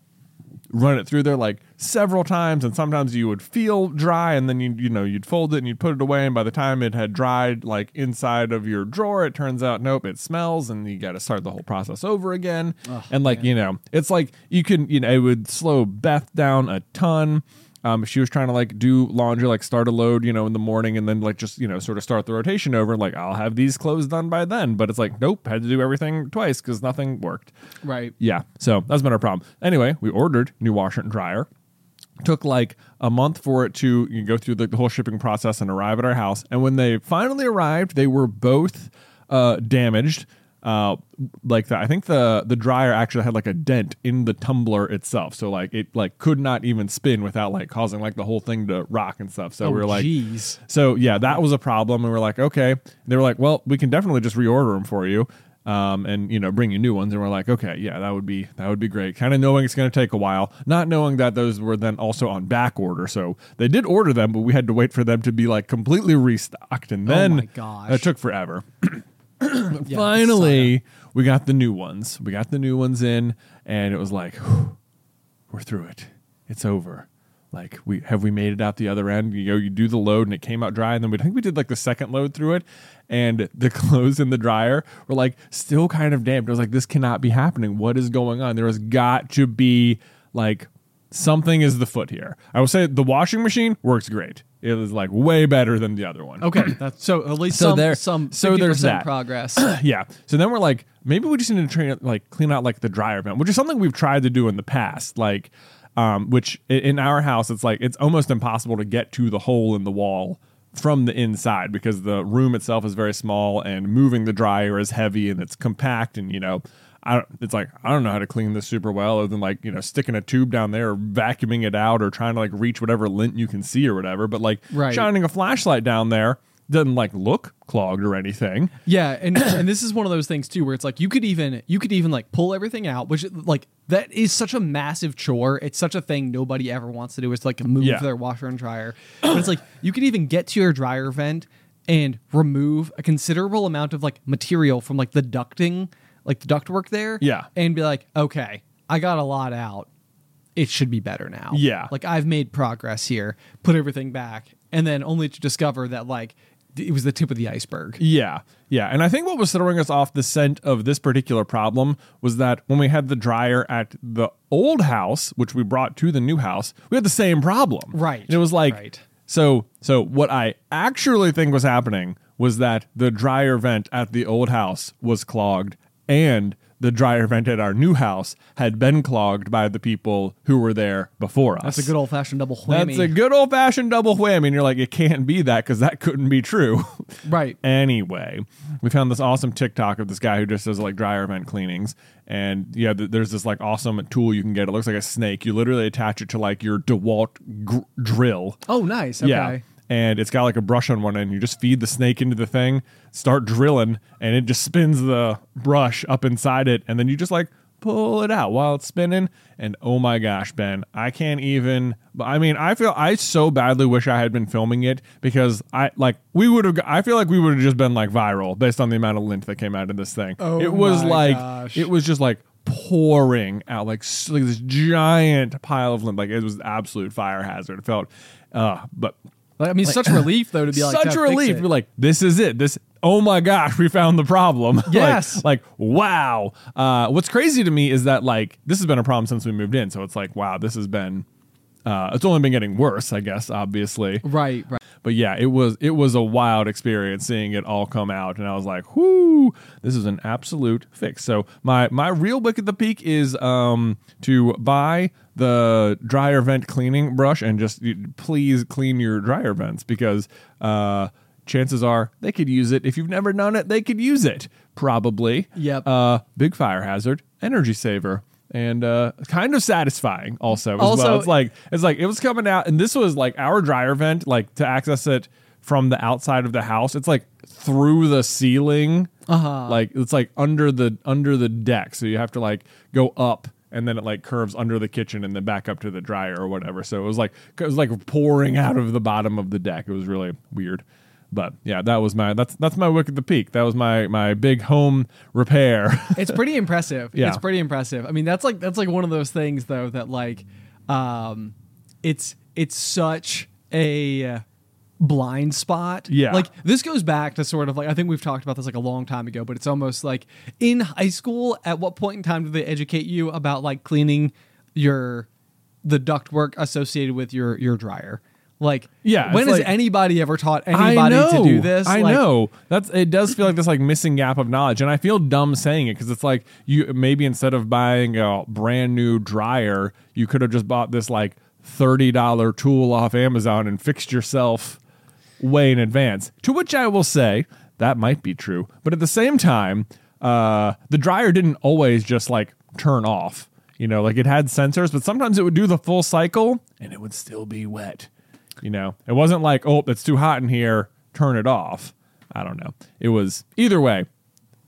run it through there like several times and sometimes you would feel dry and then you you know you'd fold it and you'd put it away and by the time it had dried like inside of your drawer it turns out nope it smells and you got to start the whole process over again. And like you know it's like you can you know it would slow Beth down a ton um, she was trying to like do laundry, like start a load, you know, in the morning and then like just, you know, sort of start the rotation over, like I'll have these clothes done by then. But it's like, nope, had to do everything twice because nothing worked. Right. Yeah. So that's been our problem. Anyway, we ordered new washer and dryer. Took like a month for it to you know, go through the, the whole shipping process and arrive at our house. And when they finally arrived, they were both uh, damaged. Uh, like the, I think the the dryer actually had like a dent in the tumbler itself, so like it like could not even spin without like causing like the whole thing to rock and stuff. So Oh, we are like, jeez. so yeah, that was a problem, and we are like, okay. They were like, well, we can definitely just reorder them for you, um, and you know, bring you new ones. And we're like, okay, yeah, that would be that would be great. Kind of knowing it's going to take a while, not knowing that those were then also on back order. So they did order them, but we had to wait for them to be like completely restocked, and then Oh my gosh. it took forever. Yeah, Finally, we got the new ones. We got the new ones in, and it was like, whew, we're through it. It's over. Like we have we made it out the other end. You know, you do the load and it came out dry, and then we I think we did like the second load through it, and the clothes in the dryer were like still kind of damp. I was like, this cannot be happening. What is going on? There has got to be like something is the foot here. I will say the washing machine works great. It is like way better than the other one. Okay, that's so at least So some there- some so there's that. progress. yeah. So then we're like, maybe we just need to train, like clean out like the dryer vent, which is something we've tried to do in the past. Like, um, which in our house, it's like it's almost impossible to get to the hole in the wall from the inside because the room itself is very small and moving the dryer is heavy and it's compact and you know I it's like I don't know how to clean this super well other than like you know sticking a tube down there or vacuuming it out or trying to like reach whatever lint you can see or whatever but like Right. shining a flashlight down there doesn't like look clogged or anything Yeah, and and this is one of those things too where it's like you could even you could even like pull everything out, which like that is such a massive chore. It's such a thing nobody ever wants to do is like move Yeah. their washer and dryer. But it's like you could even get to your dryer vent and remove a considerable amount of like material from like the ducting, like the ductwork there. Yeah. And be like, okay, I got a lot out. It should be better now. Yeah. Like I've made progress here, put everything back, and then only to discover that like it was the tip of the iceberg. Yeah, yeah. And I think what was throwing us off the scent of this particular problem was that when we had the dryer at the old house, which we brought to the new house, we had the same problem. Right, And it was like, right. so, so what I actually think was happening was that the dryer vent at the old house was clogged and the dryer vent at our new house had been clogged by the people who were there before us. That's a good old fashioned double whammy. That's a good old fashioned double whammy. And you're like, it can't be that because that couldn't be true. right. Anyway, we found this awesome TikTok of this guy who just does like dryer vent cleanings. And yeah, th- there's this like awesome tool you can get. It looks like a snake. You literally attach it to like your DeWalt gr- drill. Oh, nice. Okay. Yeah. And it's got like a brush on one end. You just feed the snake into the thing, start drilling, and it just spins the brush up inside it. And then you just like pull it out while it's spinning. And oh my gosh, Ben, I can't even. I mean, I feel I so badly wish I had been filming it because I like we would have. I feel like we would have just been like viral based on the amount of lint that came out of this thing. Oh it was like gosh. it was just like pouring out like, like this giant pile of lint. Like it was absolute fire hazard. It felt, uh, but Like, I mean, such relief though to be like such "Jeff, a fix relief. it." We're like, this is it. This. Oh my gosh, we found the problem. Like- Yes. like, wow. Uh, what's crazy to me is that like this has been a problem since we moved in. So it's like, wow, this has been. Uh, it's only been getting worse, I guess. Obviously, right, right. but yeah, it was it was a wild experience seeing it all come out, and I was like, "Whoo, this is an absolute fix." So my my real wick at the peak is um to buy the dryer vent cleaning brush and just please clean your dryer vents because uh chances are they could use it. If you've never done it, they could use it probably. Yep. Uh, big fire hazard, energy saver. And uh, kind of satisfying, also. As Also- well. it's like it's like it was coming out, and this was like our dryer vent, like to access it from the outside of the house. It's like through the ceiling, Uh-huh. like it's like under the under the deck. So you have to like go up, and then it like curves under the kitchen, and then back up to the dryer or whatever. So it was like it was like pouring out of the bottom of the deck. It was really weird. But yeah, that was my that's that's my wick at the peak. That was my my big home repair. It's pretty impressive. Yeah. It's pretty impressive. I mean, that's like that's like one of those things though that like, um, it's it's such a blind spot. Yeah. Like this goes back to sort of like I think we've talked about this like a long time ago, but it's almost like in high school. At what point in time do they educate you about like cleaning your the ductwork associated with your your dryer? Like, Yeah, when has like- anybody ever taught anybody to do this? I Like, know. That's it does feel like this like missing gap of knowledge. And I feel dumb saying it because it's like you maybe instead of buying a brand new dryer, you could have just bought this like $30 tool off Amazon and fixed yourself way in advance. To which I will say that might be true. But at the same time, uh, the dryer didn't always just like turn off. You know, like it had sensors, but sometimes it would do the full cycle and it would still be wet. You know, it wasn't like, oh, it's too hot in here, turn it off. I don't know. It was either way,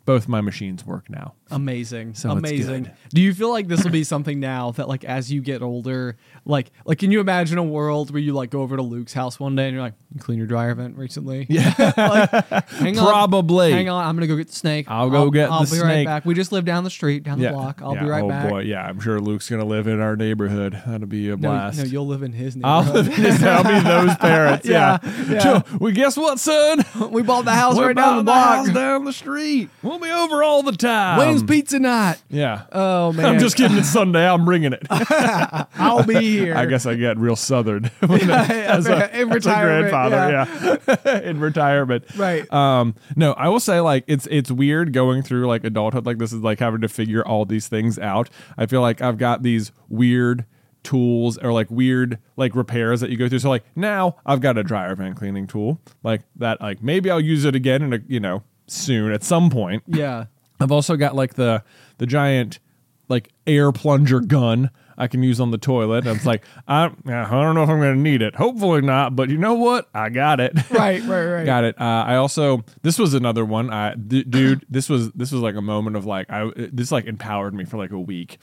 both my machines work now. Amazing. So Amazing. Do you feel like this will be something now that like as you get older, like like can you imagine a world where you like go over to Luke's house one day and you're like, you clean your dryer vent recently? Yeah. like, hang on. Probably. Hang on, I'm gonna go get the snake. I'll go get I'll the be right back. We just live down the street, down the block. I'll yeah. be right oh, back. boy. Yeah, I'm sure Luke's going to live in our neighborhood. That'll be a No, blast. no, you'll live in his I'll neighborhood. live in his, I'll be those parents. yeah. Yeah, Joe, well, guess what, son? we bought the house We're right down the block. down the street. We'll be over all the time. When's pizza night? Yeah. Oh man, I'm just kidding. It's Sunday. I'm bringing it. I'll be here. I guess I get real southern as a, in as a retirement, grandfather. Yeah, in retirement. Right. Um. No, I will say like it's it's weird going through like adulthood like this is like having to figure all these things out. I feel like I've got these weird tools or like weird like repairs that you go through. So like now I've got a dryer vent cleaning tool like that. Like maybe I'll use it again in a you know soon at some point. Yeah. I've also got like the the giant like air plunger gun I can use on the toilet. And it's like I I don't know if I'm going to need it. Hopefully not, but you know what? I got it. Right, right, right. got it. Uh, I also this was another one. I d- dude, this was this was like a moment of like I this like empowered me for like a week.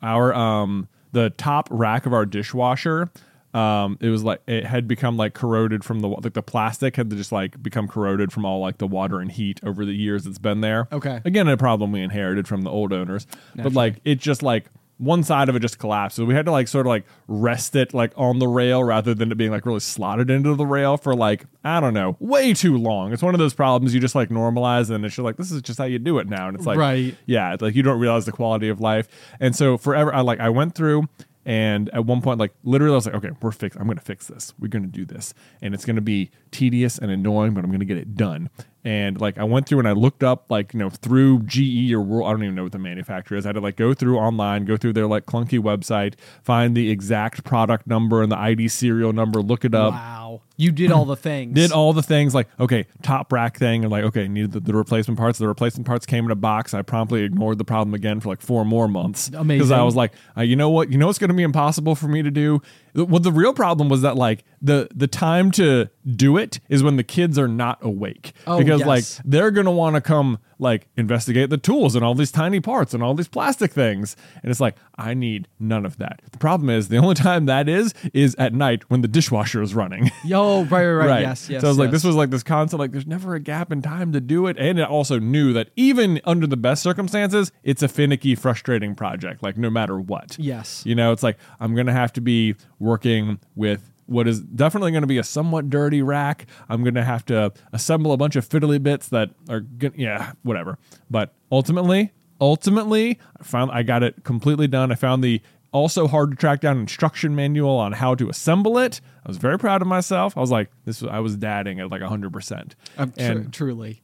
Our um the top rack of our dishwasher um it was like it had become like corroded from the like the plastic had just like become corroded from all like the water and heat over the years it's been there. Okay. again a problem we inherited from the old owners. But like it just like one side of it just collapsed. So we had to like sort of like rest it like on the rail rather than it being like really slotted into the rail for like i don't know way too long. It's one of those problems you just like normalize and it's just like this is just how you do it now. And it's like Right. yeah it's like you don't realize the quality of life. And so forever i like i went through and at one point like literally i was like okay we're fixed i'm gonna fix this. We're gonna do this. And it's gonna be tedious and annoying but i'm gonna get it done and like i went through and i looked up like you know through ge or world i don't even know what the manufacturer is. I had to like go through online go through their like clunky website find the exact product number and the id serial number look it up. Wow. You did all the things. did all the things like okay top rack thing and like okay needed the, the replacement parts. The replacement parts came in a box. I promptly ignored the problem again for like four more months. Because i was like uh, you know what? You know what's going to be impossible for me to do well the real problem was that like the the time to do it is when the kids are not awake Oh, because yes. like they're going to want to come like investigate the tools and all these tiny parts and all these plastic things and it's like i need none of that the problem is the only time that is is at night when the dishwasher is running Yo, right, right, right. Yes, yes. so I was like, this was like this concept, like there's never a gap in time to do it. And it also knew that even under the best circumstances, it's a finicky, frustrating project, like no matter what. Yes. You know, it's like I'm going to have to be working with what is definitely going to be a somewhat dirty rack. I'm going to have to assemble a bunch of fiddly bits that are good. Yeah, whatever. But ultimately, ultimately, I found I got it completely done. I found the also hard to track down instruction manual on how to assemble it. I was very proud of myself. I was like, this was, I was dadding at like 100%. Um, tr- and truly.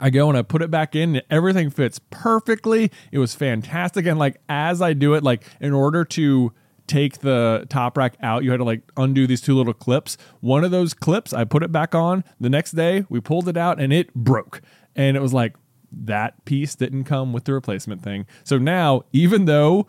I go and I put it back in. And everything fits perfectly. It was fantastic. And like as I do it, like in order to take the top rack out, you had to like undo these two little clips. One of those clips, I put it back on. The next day, we pulled it out and it broke. And it was like that piece didn't come with the replacement thing. So now, even though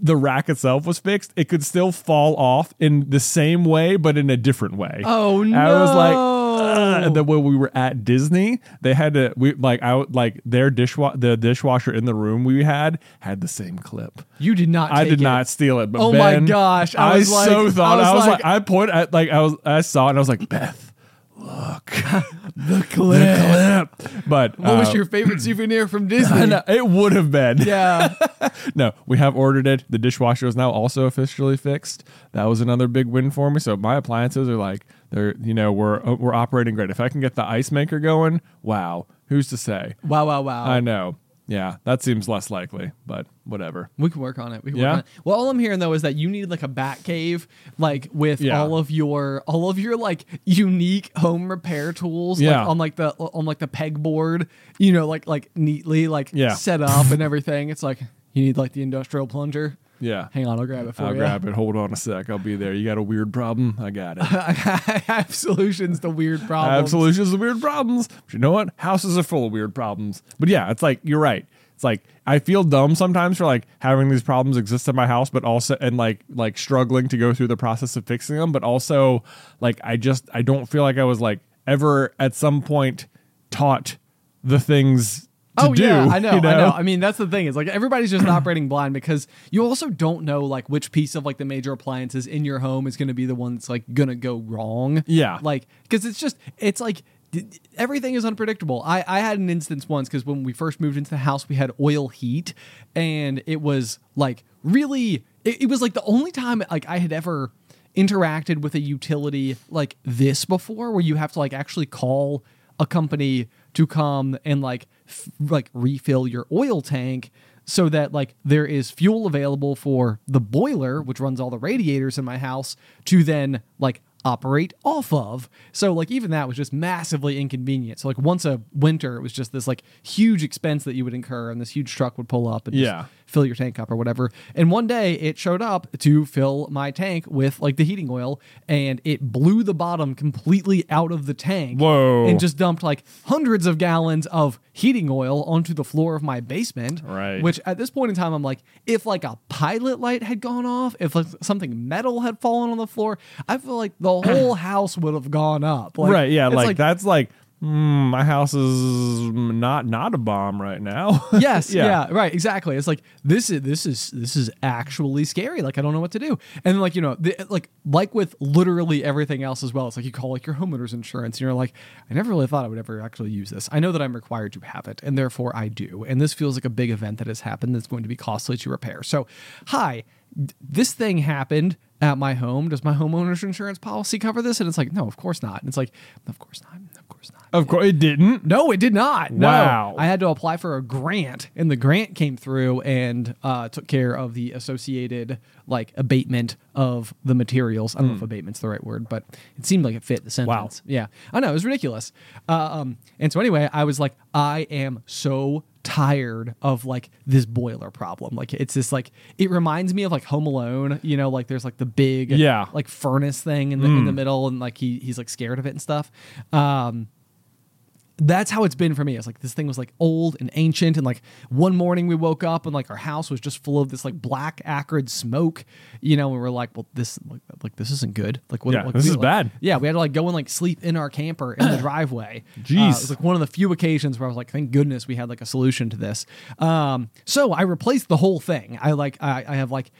the rack itself was fixed, it could still fall off in the same way, but in a different way. Oh, no. I was like, "Ugh." and then when we were at Disney, they had to we like I would- like their dishwa- the dishwasher in the room we had had the same clip. You did not. I did it. not steal it, but Oh my gosh, I I, was like- so thought I I was was, like, like- I point at like I was I saw it and I was like Beth, look the clip. but What was uh, your favorite souvenir from Disney? Know, it would have been Yeah. no, we have ordered it. The dishwasher is now also officially fixed. That was another big win for me. So my appliances are like they're you know we're uh, we're operating great. If I can get the ice maker going, wow, who's to say? Wow, wow, wow. I know. Yeah, that seems less likely, but whatever. We can work on it. We can Yeah? work on it. Well, all I'm hearing though is that you need like a bat cave, like with Yeah. all of your all of your like unique home repair tools, Yeah. like on like the on like the pegboard, you know, like like neatly like Yeah. set up and everything. It's like you need like the industrial plunger. Yeah. Hang on, I'll grab it for I'll you. grab it. Hold on a sec. I'll be there. You got a weird problem? I got it. I have solutions to weird problems. I have solutions to weird problems. But you know what? Houses are full of weird problems. But yeah, it's like you're right. It's like I feel dumb sometimes for like having these problems exist in my house, but also and like like struggling to go through the process of fixing them. But also like I just I don't feel like I was like ever at some point taught the things Oh do. yeah, I know, you know? I know. I mean, that's the thing. Is like everybody's just operating blind because you also don't know like which piece of like the major appliances in your home is going to be the one that's like going to go wrong. Yeah. like because it's just it's like everything is unpredictable. I I had an instance once because when we first moved into the house, we had oil heat, and it was like really. It, it was like the only time like I had ever interacted with a utility like this before where you have to like actually call a company to come and like f- like refill your oil tank so that like there is fuel available for the boiler which runs all the radiators in my house to then like operate off of so like even that was just massively inconvenient so like once a winter it was just this like huge expense that you would incur and this huge truck would pull up and Yeah. Fill your tank up or whatever. And one day it showed up to fill my tank with like the heating oil, and it blew the bottom completely out of the tank. Whoa. And just dumped like hundreds of gallons of heating oil onto the floor of my basement. Right. Which at this point in time, I'm like, if like a pilot light had gone off, if like something metal had fallen on the floor, I feel like the whole house would have gone up. Like, right. Yeah. it's Like, that's like, mm, my house is not not a bomb right now. yes Yeah. yeah. right exactly. It's like this is this is this is actually scary like i don't know what to do. And like you know the, like like with literally everything else as well it's like you call like your homeowner's insurance and you're like i never really thought i would ever actually use this. I know that i'm required to have it and therefore i do and this feels like a big event that has happened that's going to be costly to repair. So hi this thing happened at my home. Does my homeowner's insurance policy cover this? And it's like no of course not. And it's like of course not of course not Of course, it didn't. no, it did not. No. Wow. I had to apply for a grant, and the grant came through and uh, took care of the associated like abatement of the materials. I don't know if abatement's the right word, but it seemed like it fit the sentence. Wow. Yeah, I know it was ridiculous. Uh, um, and so anyway, I was like, I am so tired of like this boiler problem. Like it's this like it reminds me of like Home Alone. You know, like there's like the big Yeah. like furnace thing in the in the middle, and like he he's like scared of it and stuff. Um, that's how it's been for me. It's like this thing was like old and ancient, and like one morning we woke up and like our house was just full of this like black acrid smoke, you know. And we were like, well, this like, like this isn't good. Like, what? Yeah, like, this we- is like- bad. Yeah, we had to like go and like sleep in our camper in the driveway. Jeez. Uh, it was like one of the few occasions where I was like, thank goodness we had like a solution to this. Um, so I replaced the whole thing. I like I, I have like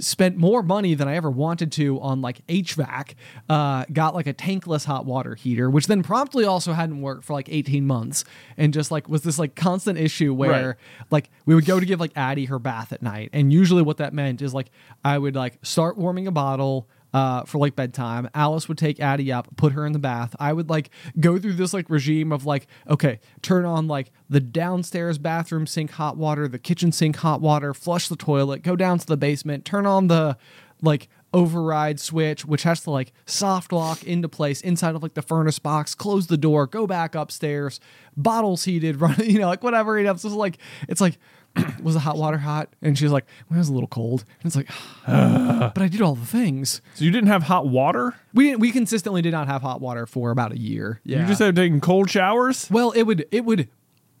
spent more money than I ever wanted to on like HVAC. Uh, got like a tankless hot water heater, which then promptly also hadn't worked for like 18 months, and just like was this like constant issue where Right. like we would go to give like Addie her bath at night, and usually what that meant is like I would like start warming a bottle uh, for like bedtime. Alice would take Addie up, put her in the bath. I would like go through this like regime of like, okay, turn on like the downstairs bathroom sink hot water, the kitchen sink hot water, flush the toilet, go down to the basement, turn on the like override switch, which has to like soft lock into place inside of like the furnace box, close the door, go back upstairs, bottles heated, run, you know, like whatever. Know, it's just like, it's like, was the hot water hot? And she's like, well, it was a little cold. And it's like, but I did all the things. So you didn't have hot water? We didn't, we consistently did not have hot water for about a year. Yeah. You just had taken cold showers? well, it would it would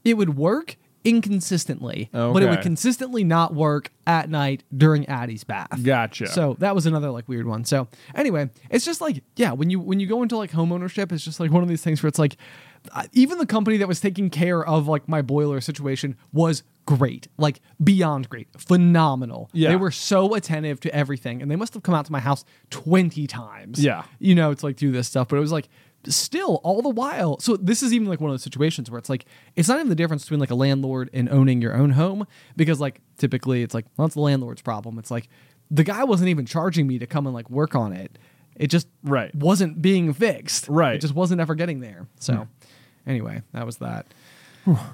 it would work inconsistently, but it would consistently not work at night during Addie's bath. Gotcha. So that was another like weird one. So anyway, it's just like yeah, when you when you go into like home ownership, it's just like one of these things where it's like even the company that was taking care of like my boiler situation was great, like beyond great, phenomenal. Yeah. they were so attentive to everything, and they must have come out to my house twenty times. Yeah. you know, to like do this stuff, but it was like still all the while so this is even like one of those situations where it's like it's not even the difference between like a landlord and owning your own home because like typically it's like well it's the landlord's problem it's like the guy wasn't even charging me to come and like work on it it just Right. wasn't being fixed Right. it just wasn't ever getting there so hmm. Anyway that was that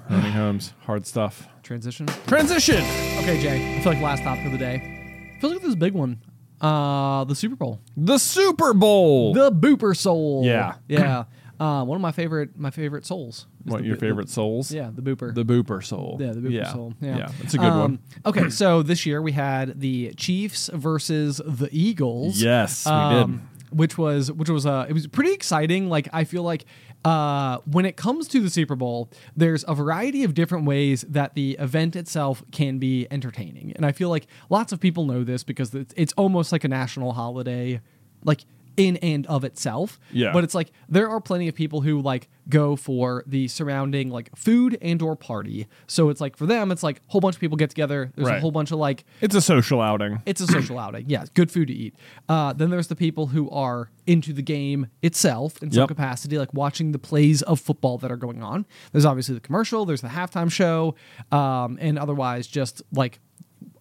Owning homes, hard stuff. transition Transition. okay jay i feel like last topic of the day feels like this is a big one uh the super bowl The Super Bowl. the booper soul Yeah. yeah uh, one of my favorite my favorite souls is what the your favorite souls? yeah the booper The Booper Soul. Yeah, the Booper yeah. Soul. Yeah, yeah, it's a good one. Um, okay, so this year we had the Chiefs versus the Eagles. Yes, we um, Which was which was uh it was pretty exciting. Like I feel like uh when it comes to the Super Bowl, there's a variety of different ways that the event itself can be entertaining, and I feel like lots of people know this because it's, it's almost like a national holiday, like in and of itself. Yeah. But it's like there are plenty of people who like go for the surrounding like food and or party. So it's like for them, it's like a whole bunch of people get together. There's a whole bunch of like It's a social outing. it's a social outing. Yeah, good food to eat. Uh, then there's the people who are into the game itself in some Yep. capacity, like watching the plays of football that are going on. There's obviously the commercial, there's the halftime show, um, and otherwise just like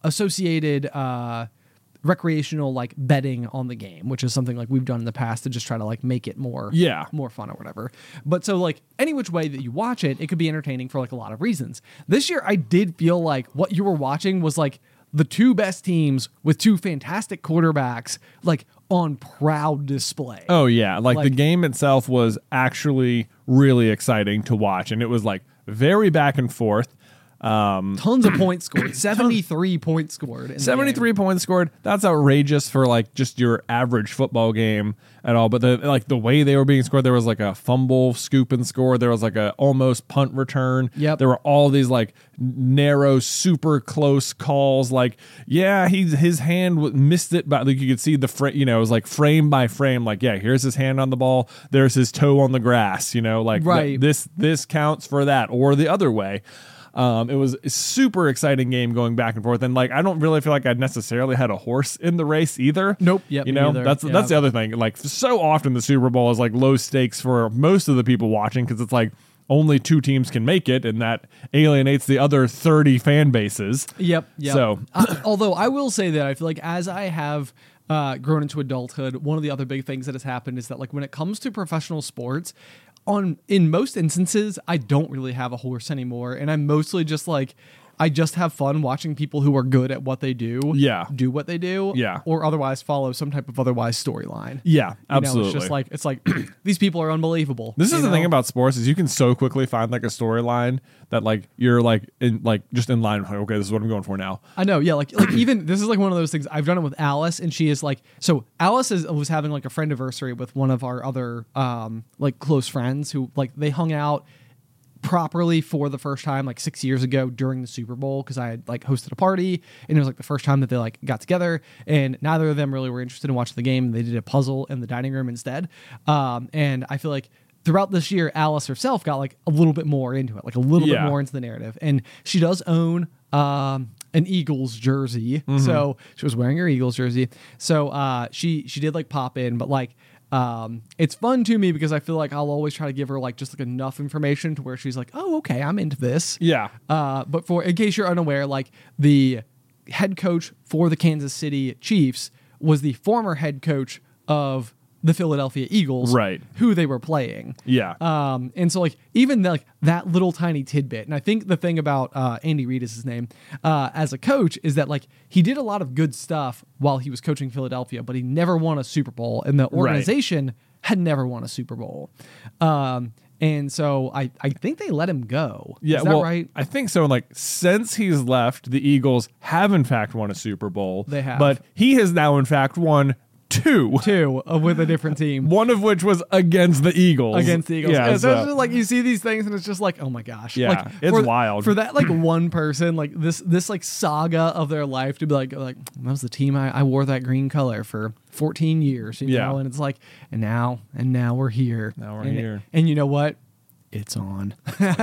associated uh, recreational like betting on the game, which is something like we've done in the past to just try to like make it more Yeah. more fun or whatever. But so like any which way that you watch it, it could be entertaining for like a lot of reasons. This year I did feel like what you were watching was like the two best teams with two fantastic quarterbacks like on proud display. Oh yeah, like, the game itself was actually really exciting to watch, and it was like very back and forth. Um, tons of points scored. 73 points scored. in the game. 73 points scored. That's outrageous for like just your average football game at all. But the like the way they were being scored, there was like a fumble, scoop and score. There was like a almost punt return. Yep. There were all these like narrow, super close calls. Like yeah, he's his hand w- missed it, but like you could see the frame. You know, it was like frame by frame. Like yeah, here's his hand on the ball. There's his toe on the grass. You know, like th- Right. this this counts for that or the other way. Um, it was a super exciting game going back and forth, and like I don't really feel like I necessarily had a horse in the race either. Nope. Yep, you know that's that's the other thing. Like so often the Super Bowl is like low stakes for most of the people watching because it's like only two teams can make it, and that alienates the other thirty fan bases. Yep. Yep. So- Uh, although I will say that I feel like as I have uh, grown into adulthood, one of the other big things that has happened is that like when it comes to professional sports, on in most instances, I don't really have a horse anymore, and I'm mostly just like. I just have fun watching people who are good at what they do. Yeah. Do what they do. Yeah. Or otherwise follow some type of otherwise storyline. Yeah, You know, absolutely. it's just like it's like these people are unbelievable. This is the thing about sports is you can so quickly find like a storyline that like you're like in like just in line. Like, okay, this is what I'm going for now. I know, yeah. Like, like even this is like one of those things. I've done it with Alice, and she is like, so Alice is, was having like a friend anniversary with one of our other um like close friends who like they hung out properly for the first time like six years ago during the Super Bowl because I had like hosted a party and it was like the first time that they like got together and neither of them really were interested in watching the game. They did a puzzle in the dining room instead. Um, and I feel like throughout this year, Alice herself got like a little bit more into it, like a little Yeah. bit more into the narrative. And she does own um an Eagles jersey. Mm-hmm. So she was wearing her Eagles jersey. So uh she she did like pop in, but like um it's fun to me because I feel like I'll always try to give her like just like enough information to where she's like, "Oh, okay, I'm into this." Yeah. Uh but for in case you're unaware, like the head coach for the Kansas City Chiefs was the former head coach of the Philadelphia Eagles, Right. Who they were playing. Yeah. Um, and so like even like that little tiny tidbit, and I think the thing about uh, Andy Reid is his name uh, as a coach is that like he did a lot of good stuff while he was coaching Philadelphia, but he never won a Super Bowl, and the organization had never won a Super Bowl. Um, and so I I think they let him go. Yeah, is that well, right? I think so. And like since he's left, the Eagles have in fact won a Super Bowl. They have. but he has now in fact won two. Two uh, with a different team. One of which was against the Eagles. against the Eagles. Yeah, so so- it's just like you see these things and it's just like, oh my gosh. Yeah, like, it's for- wild. For that like one person, like this this like saga of their life to be like like that was the team I, I wore that green color for 14 years, you Yeah. know, and it's like and now and now we're here. Now we're And- here. And you know what? It's on.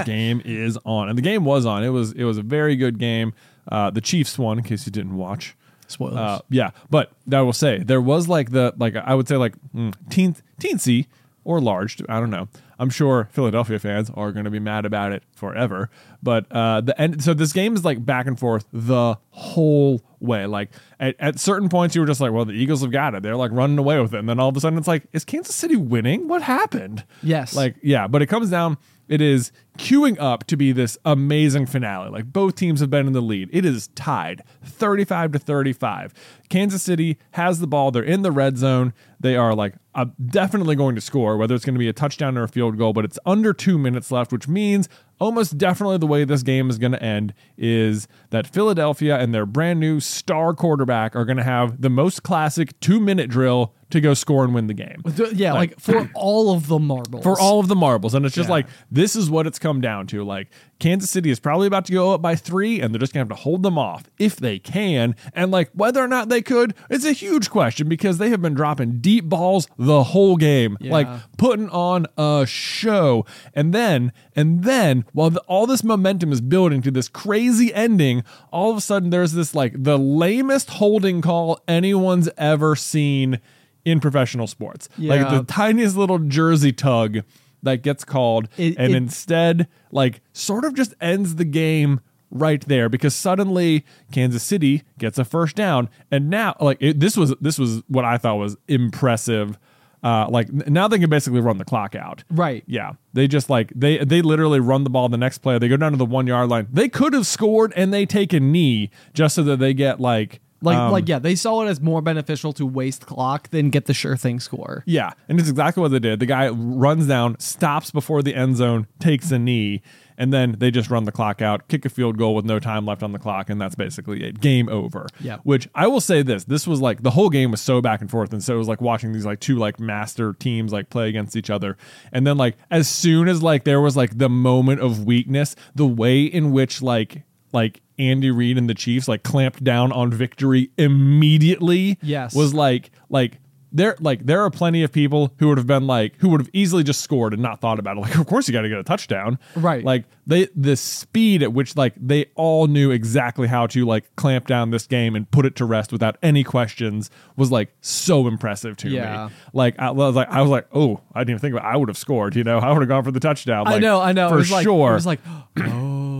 game is on, and the game was on. It was it was a very good game. Uh, the Chiefs won, in case you didn't watch. Spoilers. Uh, yeah, but I will say there was like the like I would say like mm, teen teensy or large. I don't know. I'm sure Philadelphia fans are going to be mad about it forever. But uh, the end. So this game is like back and forth the whole way. Like at, at certain points, you were just like, "Well, the Eagles have got it. They're like running away with it." And then all of a sudden, it's like, "Is Kansas City winning? What happened?" Yes. Like yeah, but it comes down. It is queuing up to be this amazing finale. Like both teams have been in the lead. It is tied 35 to 35. Kansas City has the ball. They're in the red zone. They are like uh, definitely going to score, whether it's going to be a touchdown or a field goal, but it's under two minutes left, which means almost definitely the way this game is going to end is that Philadelphia and their brand new star quarterback are going to have the most classic two minute drill to go score and win the game yeah, like, for all of the marbles. for all of the marbles. And it's just Yeah. like, this is what it's come down to. Like, Kansas City is probably about to go up by three, and they're just going to have to hold them off if they can. And like, whether or not they could, it's a huge question because they have been dropping deep balls the whole game, Yeah. like putting on a show. And then, and then, while the, all this momentum is building to this crazy ending, all of a sudden there's this like the lamest holding call anyone's ever seen in professional sports. Like the tiniest little jersey tug that gets called It- and it- instead like sort of just ends the game right there because suddenly Kansas City gets a first down. And now like it, this was this was what I thought was impressive uh like now they can basically run the clock out. Right. yeah. They just like they they literally run the ball the next play they go down to the one yard line. They could have scored and they take a knee just so that they get like Like Um, like yeah, they saw it as more beneficial to waste clock than get the sure thing score. Yeah, and it's exactly what they did. The guy runs down, stops before the end zone, takes a knee, and then they just run the clock out, kick a field goal with no time left on the clock, and that's basically it. Game over. Yeah. Which I will say this: this was like the whole game was so back and forth, and so it was like watching these like two like master teams like play against each other, and then like as soon as like there was like the moment of weakness, the way in which like like Andy Reid and the Chiefs like clamped down on victory immediately Yes. was like like there like there are plenty of people who would have been like who would have easily just scored and not thought about it like of course you got to get a touchdown Right. like they the speed at which like they all knew exactly how to like clamp down this game and put it to rest without any questions was like so impressive to Yeah. me like I was like I was like oh I didn't even think about it. I would have scored you know I would have gone for the touchdown I know, I know. for it was like, sure It was like, oh,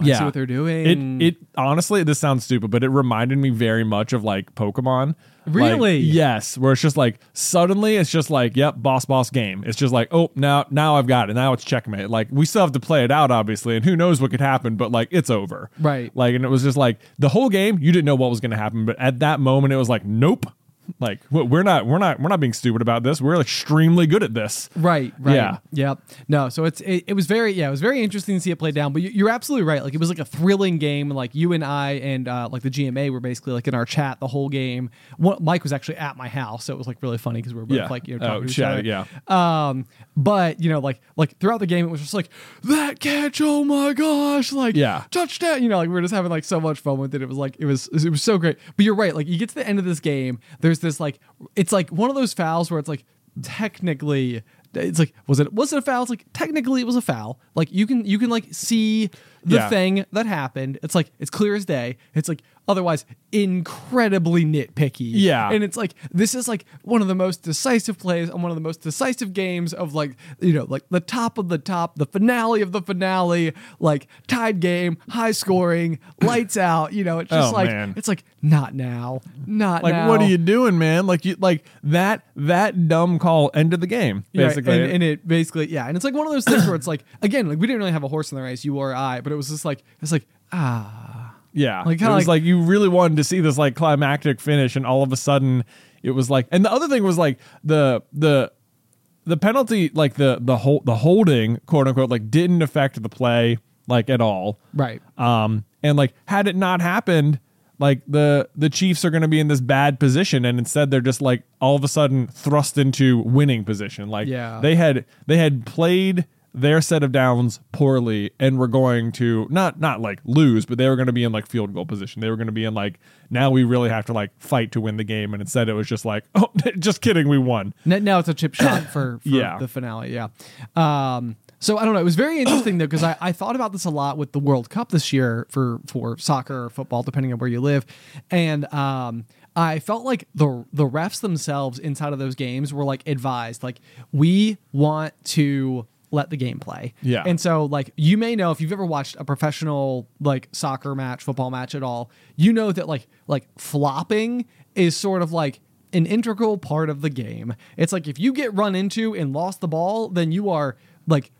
I yeah. see what they're doing. It it honestly, this sounds stupid, but it reminded me very much of like Pokemon. Like, Really? yes, where it's just like suddenly it's just like, yep, boss boss game. It's just like, oh, now now I've got it. Now it's checkmate. Like we still have to play it out, obviously, and who knows what could happen, but like it's over. Right. Like, and it was just like the whole game, you didn't know what was gonna happen, but at that moment it was like, nope. Like we- we're not we're not we're not being stupid about this. We're extremely good at this. Right, right. Yeah. Yep. No, so it's it, it was very yeah, it was very interesting to see it play down. But you- you're absolutely right. Like it was like a thrilling game. Like you and I and uh, like the GMA were basically like in our chat the whole game. One, Mike was actually at my house, so it was like really funny because we were both Yeah. like you know Oh, talking to each other. yeah. Um, but you know like like throughout the game it was just like that catch. Oh my gosh! Like Yeah. touchdown. You know like we were just having like so much fun with it. It was like it was it was so great. But you're right. Like you get to the end of this game, there's this like it's like one of those fouls where it's like technically it's like was it was it a foul? It's like technically it was a foul. Like you can you can like see the Yeah. thing that happened. It's like it's clear as day. It's like otherwise incredibly nitpicky. Yeah. And it's like this is like one of the most decisive plays on one of the most decisive games of like you know like the top of the top, the finale of the finale, like tied game, high scoring, lights out. You know, it's just Oh, like man. it's like not now, not Like now. what are you doing, man? Like you like that that dumb call ended the game Yeah, basically. and, and it basically, yeah, and it's like one of those things where it's like, again, like we didn't really have a horse in the race, you or I, but it was just like, it's like, ah, Yeah. Like, it was like- like, you really wanted to see this like climactic finish and all of a sudden it was like and the other thing was like the the the penalty like the the whole the holding quote unquote like didn't affect the play like at all. right, Um and like had it not happened like the the Chiefs are going to be in this bad position and instead they're just like all of a sudden thrust into winning position. Like Yeah. they had they had played their set of downs poorly and were going to not not like lose, but they were going to be in like field goal position. They were going to be in like now we really have to like fight to win the game and instead it was just like oh just kidding we won. Now it's a chip shot for, for Yeah. the finale, yeah. Um, so I don't know. It was very interesting though because I, I thought about this a lot with the World Cup this year for for soccer or football, depending on where you live, and um, I felt like the the refs themselves inside of those games were like advised, like we want to let the game play. Yeah. And so like you may know if you've ever watched a professional like soccer match, football match at all, you know that like like flopping is sort of like an integral part of the game. It's like if you get run into and lost the ball, then you are like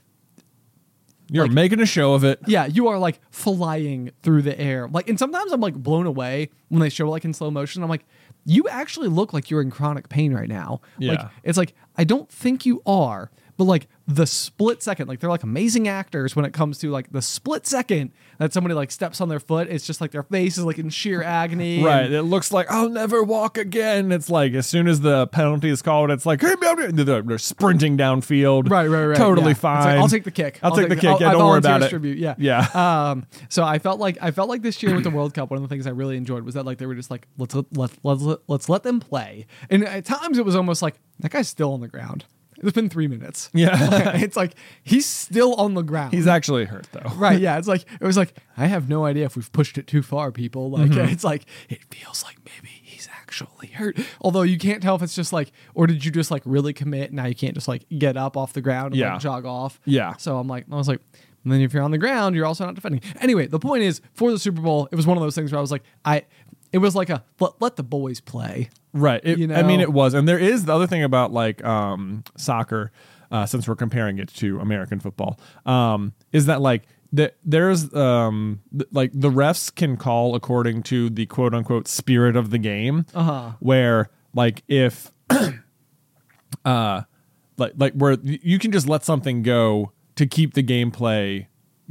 You're Like- making a show of it. yeah, you are like flying through the air. Like and sometimes I'm like blown away when they show like in slow motion. I'm like you actually look like you're in chronic pain right now. Like Yeah. it's like I don't think you are, but like the split second, like they're like amazing actors when it comes to like the split second that somebody like steps on their foot, it's just like their face is like in sheer agony. Right. and- It looks like I'll never walk again. It's like as soon as the penalty is called, it's like hey, they're, they're sprinting downfield. Right, right, right. Totally yeah. Fine. like, I'll take the kick. I'll, take, the kick. I'll- yeah, don't worry about it. Tribute. Yeah, Yeah. Um. So I felt like I felt like this year with the World Cup, one of the things I really enjoyed was that like they were just like let's let, let, let's let, let's let them play, and at times it was almost like that guy's still on the ground. It's been three minutes. Yeah. it's like he's still on the ground. He's actually hurt though. right. Yeah. It's like it was like I have no idea if we've pushed it too far, people. Like Mm-hmm. it's like it feels like maybe he's actually hurt. Although you can't tell if it's just like, or did you just like really commit? Now you can't just like get up off the ground and Yeah. like jog off. Yeah. So I'm like, I was like, and then if you're on the ground, you're also not defending. Anyway, the point is, for the Super Bowl, it was one of those things where I was like, I, it was like a let, let the boys play. Right. It, You I mean, it was, and there is the other thing about like um, soccer, uh, since we're comparing it to American football, um, is that like that there's um th- like the refs can call according to the quote unquote spirit of the game. Uh-huh. Where like if uh like like where you can just let something go to keep the gameplay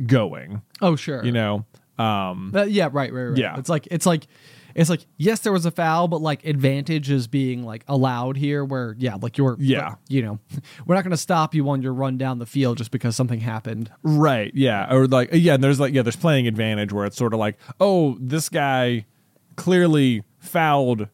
going, Oh sure. you know. Um Uh, yeah, right, right, right. Yeah. It's like it's like it's like yes, there was a foul, but like advantage is being like allowed here. Where yeah, like you're Yeah. you know, we're not going to stop you on your run down the field just because something happened. Right. Yeah. Or like uh, yeah, and there's like yeah, there's playing advantage where it's sort of like, oh, this guy clearly fouled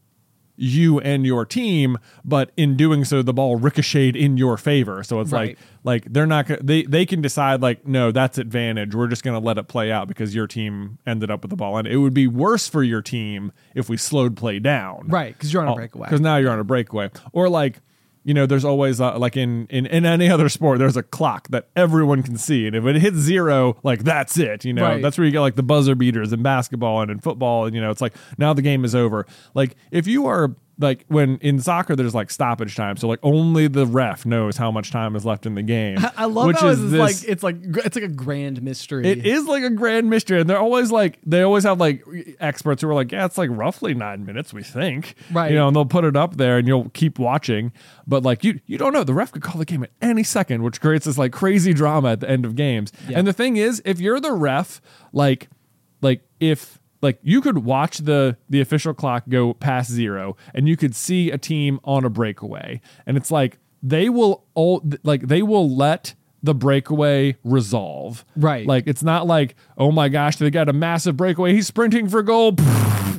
you and your team, but in doing so the ball ricocheted in your favor. So it's Right. like like they're not they they can decide like, no, that's advantage. We're just gonna let it play out because your team ended up with the ball. And it would be worse for your team if we slowed play down. Right, because you're on a oh, breakaway. Because now you're on a breakaway. Or like, you know, there's always uh, like in, in in any other sport, there's a clock that everyone can see, and if it hits zero, like that's it. You know, Right. that's where you get like the buzzer beaters in basketball and in football, and you know, it's like now the game is over. Like if you are like when in soccer, there's like stoppage time, so like only the ref knows how much time is left in the game. I love which how is it's this- like it's like it's like a grand mystery. it is like a grand mystery, and they're always like they always have like experts who are like, yeah, it's like roughly nine minutes, we think, Right. You know, and they'll put it up there, and you'll keep watching, but like you you don't know the ref could call the game at any second, which creates this like crazy drama at the end of games. Yeah. And the thing is, if you're the ref, like like if like you could watch the the official clock go past zero and you could see a team on a breakaway. And it's like they will all like they will let the breakaway resolve. Right. like it's not like oh my gosh they got a massive breakaway. He's sprinting for goal.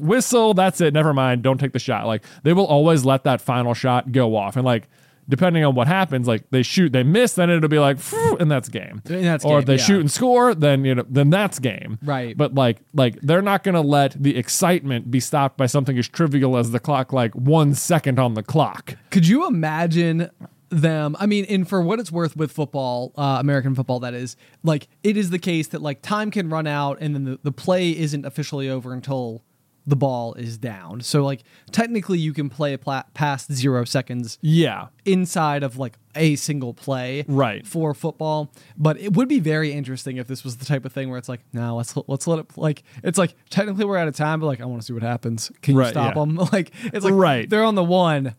Whistle. That's it. Never mind. Don't take the shot. Like they will always let that final shot go off. And like depending on what happens like they shoot they miss then it'll be like and that's game And that's or game, if they yeah. shoot and score then you know then that's game Right. but like like they're not going to let the excitement be stopped by something as trivial as the clock like one second on the clock Could you imagine them? I mean, and for what it's worth with football, uh, American football, that is, like, it is the case that, like, time can run out and then the, the play isn't officially over until the ball is down. So, like, technically, you can play pla- past zero seconds yeah. inside of like a single play Right. for football. But it would be very interesting if this was the type of thing where it's like no let's let's let it like it's like technically we're out of time but like i want to see what happens. Can you Right, stop yeah. them? Like it's like Right. they're on the one.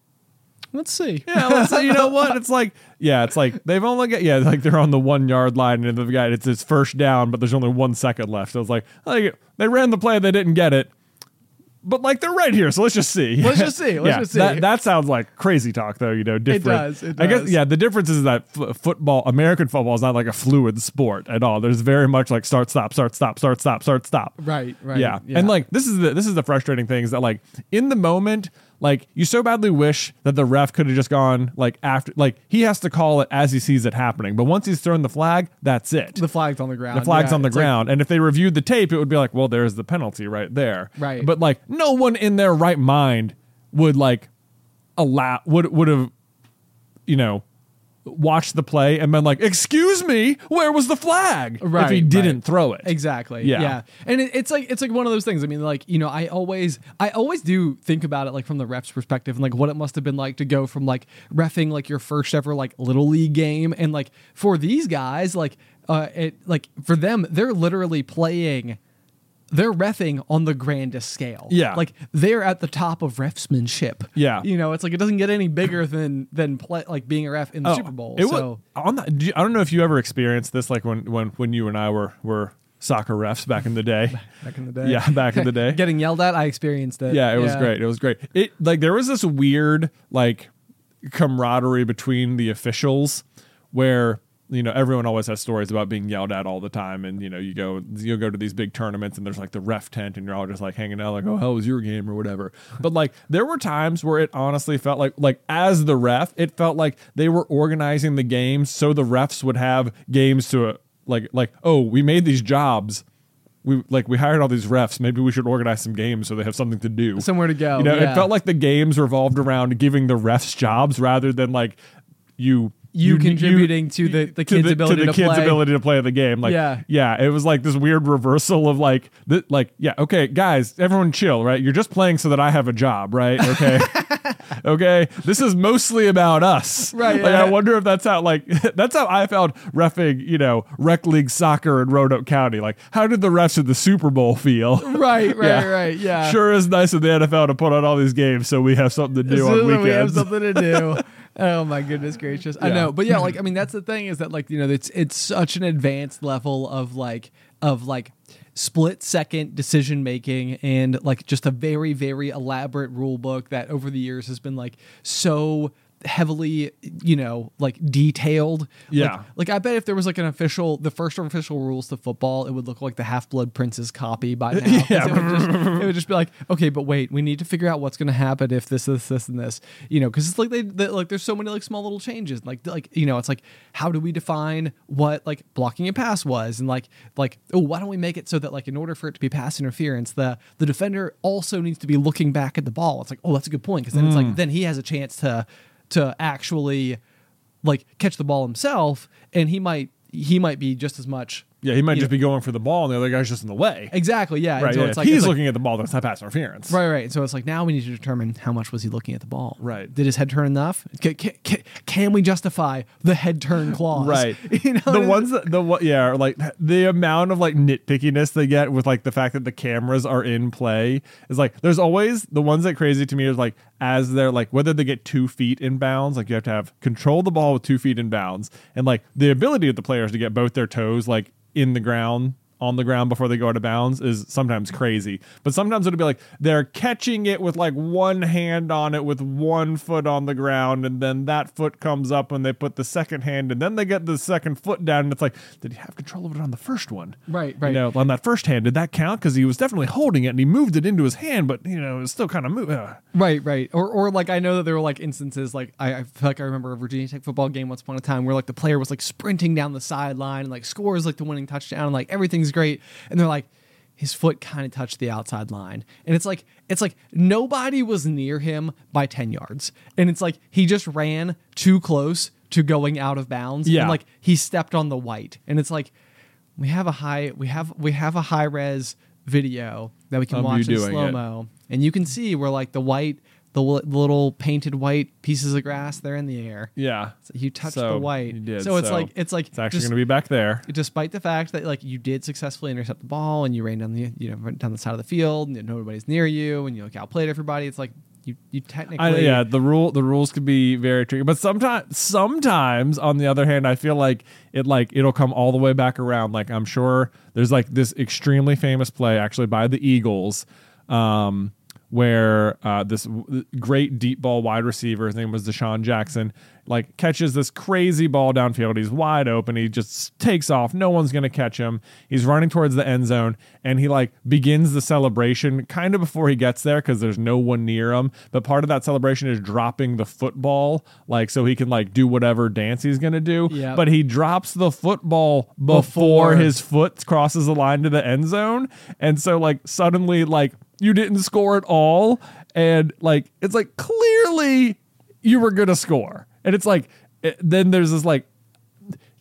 Let's see. Yeah let's say, you know what? It's like yeah it's like they've only got yeah like they're on the one yard line and they've got it's his first down but there's only one second left. So it's like like they ran the play they didn't get it but like they're right here, so let's just see. Let's just see, let's yeah, just see. That, that sounds like crazy talk, though. You know, different. It does, it I guess yeah. The difference is that f- football, American football, is not like a fluid sport at all. There's very much like start, stop, start, stop, start, stop, start, stop. Right, right, Yeah. yeah. and like this is the this is the frustrating thing is that like in the moment, like you so badly wish that the ref could have just gone like after, like he has to call it as he sees it happening. But once he's thrown the flag, that's it. the flag's on the ground The flag's Yeah, on the it's like- ground. and if they reviewed the tape, it would be like, well, there's the penalty right there. Right. But like no one in their right mind would like allow would would have you know watched the play and been like, excuse me, where was the flag? if he didn't right. throw it. Exactly. Yeah. Yeah. And it, it's like it's like one of those things. I mean, like you know, I always I always do think about it like from the ref's perspective and like what it must have been like to go from like refing like your first ever like little league game and like for these guys like uh it like for them they're literally playing. They're refing on the grandest scale. Yeah. like they're at the top of refsmanship. Yeah. you know, it's like it doesn't get any bigger than than play like being a ref in the Oh, Super Bowl. It so was, on that, do you- I don't know if you ever experienced this, like when when when you and I were were soccer refs back in the day. back in the day, Yeah, back in the day. getting yelled at, I experienced it. Yeah, it was great. It was great. It like there was this weird like camaraderie between the officials where you know everyone always has stories about being yelled at all the time and you know you go you go to these big tournaments and there's like the ref tent and you're all just like hanging out like oh how was your game or whatever but like there were times where it honestly felt like like as the ref it felt like they were organizing the games so the refs would have games to uh, like like oh we made these jobs we like we hired all these refs. Maybe we should organize some games so they have something to do, Somewhere to go, You know, yeah. it felt like the games revolved around giving the refs jobs rather than like you You contributing to the- the kids' ability to the to kids' play. ability to play the game. Like, Yeah. yeah, it was like this weird reversal of like, th- like, yeah, okay, guys, everyone chill, right? You're just playing so that I have a job, right? Okay, Okay, this is mostly about us. Right, Like yeah. I wonder if that's how like that's how I found refing. You know, rec league soccer in Roanoke County. Like, how did the refs at the Super Bowl feel? right, right, Yeah. right. Yeah. Sure is nice of the NFL to put on all these games so we have something to do on weekends. we have something to do. Oh my goodness gracious! I know, but yeah, like I mean, that's the thing is that like you know it's it's such an advanced level of like of like split second decision making and like just a very very elaborate rule book that over the years has been like so heavily you know like detailed Yeah. like, i bet if there was like an official the first official rules to football it would look like the half-blood prince's copy by now Yeah. it, would just, it would just be like okay but wait we need to figure out what's going to happen if this this this and this you know because it's like they, they like there's so many like small little changes like like you know it's like how do we define what like blocking a pass was and like like oh why don't we make it so that like in order for it to be pass interference the the defender also needs to be looking back at the ball it's like oh that's a good point because then it's Mm. like then he has a chance to to actually like catch the ball himself and he might he might be just as much yeah, he might just know- be going for the ball and the other guy's just in the way. exactly yeah and Right. so yeah. it's If like he's it's like- looking at the ball. That's not pass interference. Right, right. So it's like now we need to determine how much was he looking at the ball. Right. Did his head turn enough? Can, can, can, we justify the head turn clause? Right. You know, the what I ones that the what yeah, like the amount of like nitpickiness they get with like the fact that the cameras are in play is like there's always the ones that crazy to me is like as they're like whether they get two feet in bounds, like you have to have control the ball with two feet in bounds, and like the ability of the players to get both their toes like in the ground on the ground before they go out of bounds is sometimes crazy. But sometimes it'll be like they're catching it with like one hand on it with one foot on the ground, and then that foot comes up and they put the second hand, and then they get the second foot down, and it's like, did he have control of it on the first one? Right, right. You know, on that first hand, did that count? Because he was definitely holding it and he moved it into his hand, but you know, it was still kind of moving. Uh. Right, right. Or, or like I know that there were like instances like I, I feel like I remember a Virginia Tech football game once upon a time where like the player was like sprinting down the sideline and like scores like the winning touchdown and like everything's great. And they're like his foot kind of touched the outside line. And it's like it's like nobody was near him by 10 yards. And it's like he just ran too close to going out of bounds. Yeah. and like he stepped on the white. And it's like we have a high we have we have a high res video that we can Of watch in slow mo and you can see where like the white the li- little painted white pieces of grass they're in the air Yeah. so you touched So, the white you did, so it's so like it's like It's actually going to be back there. despite the fact that like you did successfully intercept the ball and you ran down the you know down the side of the field and nobody's near you and you like outplayed everybody it's like you you technically I, yeah, the rule the rules could be very tricky, but sometimes sometimes on the other hand, I feel like it like it'll come all the way back around. Like I'm sure there's like this extremely famous play actually by the Eagles. Um, where uh, this w- great deep ball wide receiver, his name was DeSean Jackson, like catches this crazy ball downfield. He's wide open. He just takes off. No one's going to catch him. He's running towards the end zone and he like begins the celebration kind of before he gets there because there's no one near him. But part of that celebration is dropping the football, like so he can like do whatever dance he's going to do. Yep. But he drops the football before, Before. his foot crosses the line to the end zone. And so like suddenly like you didn't score at all and like it's like clearly you were going to score. And it's like it, then there's this like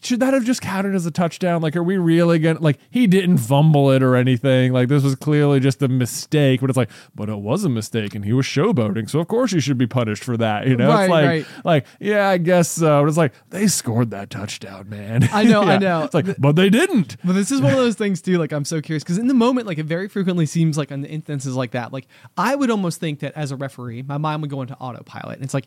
should that have just counted as a touchdown? Like, are we really gonna like he didn't fumble it or anything? Like this was clearly just a mistake, but it's like, but it was a mistake and he was showboating, so of course he should be punished for that. You know, Right, it's like right. like, yeah, I guess so. But it's like they scored that touchdown, man. I know, I know. It's like, but they didn't. But this is one of those things too. Like I'm so curious because in the moment, like it very frequently seems like in the instances like that, like I would almost think that as a referee, my mind would go into autopilot. And it's like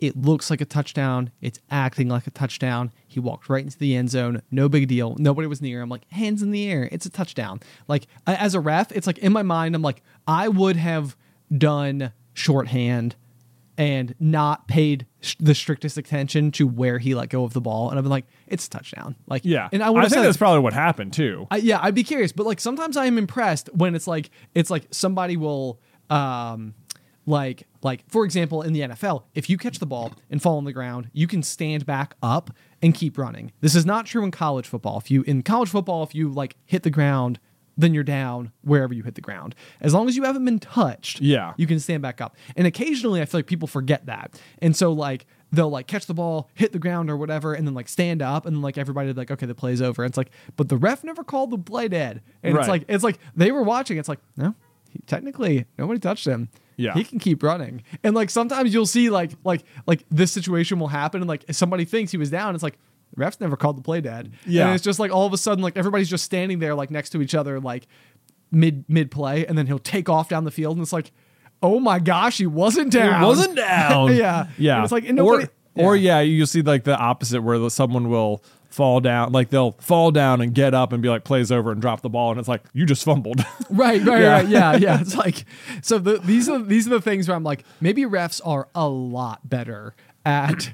it looks like a touchdown. It's acting like a touchdown. He walked right into the end zone. No big deal. Nobody was near him. I'm like hands in the air. It's a touchdown. Like as a ref, it's like in my mind, I'm like I would have done shorthand and not paid sh- the strictest attention to where he let go of the ball. And I've been like, it's a touchdown. Like Yeah, and I I, think said that's probably what happened too. I, yeah, I'd be curious, but like sometimes I am impressed when it's like it's like somebody will um like like for example in the NFL, if you catch the ball and fall on the ground, you can stand back up and keep running. This is not true in college football. If you in college football, if you like hit the ground, then you're down wherever you hit the ground. As long as you haven't been touched, Yeah. you can stand back up. And occasionally I feel like people forget that. And so like they'll like catch the ball, hit the ground or whatever, and then like stand up and then like everybody like, okay, the play's over. And it's like, but the ref never called the play dead. And it's like it's like they were watching, it's like, no, he, technically nobody touched him. Yeah. he can keep running. And like sometimes you'll see like like like this situation will happen, and like somebody thinks he was down, it's like. Refs never called the play dad. Yeah. And it's just like all of a sudden, like everybody's just standing there like next to each other, like mid mid play, and then he'll take off down the field and it's like, oh my gosh, he wasn't down. He wasn't down. yeah. Yeah. And it's like and nobody or, or yeah, you'll see like the opposite where someone will fall down, like they'll fall down and get up and be like plays over and drop the ball, and it's like you just fumbled. Right, right, Yeah. right. Yeah, yeah. It's like so. The, these are these are the things where I'm like, maybe refs are a lot better at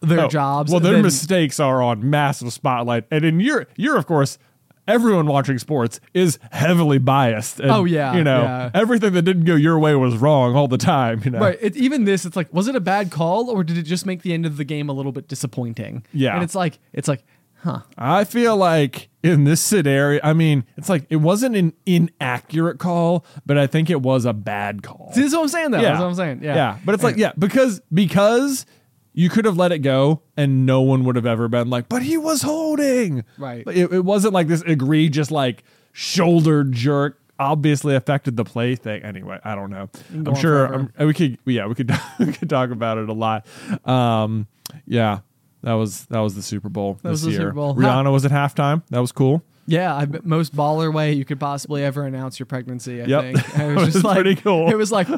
their Oh, jobs. Well, their than- mistakes are on massive spotlight, and in your you're of course. Everyone watching sports is heavily biased. And, Oh, yeah, you know yeah. everything that didn't go your way was wrong all the time. You know, Right. It, even this, it's like, was it a bad call or did it just make the end of the game a little bit disappointing? Yeah. And it's like, it's like, huh? I feel like in this scenario, I mean, it's like it wasn't an inaccurate call, but I think it was a bad call. See, this is what I'm saying, though. That's what I'm saying. Yeah. Yeah. But it's like, yeah, because because you could have let it go and no one would have ever been like, but he was holding. Right. It, it wasn't like this egregious like shoulder jerk. Obviously affected the play thing. Anyway, I don't know. go I'm sure. I'm, we could. Yeah, we could. we could talk about it a lot. Um, yeah, that was that was the Super Bowl That was this the year. Super Bowl. Rihanna was at halftime. That was cool. Yeah, I most baller way you could possibly ever announce your pregnancy. I Yep. think it It was just was like pretty cool. It was like,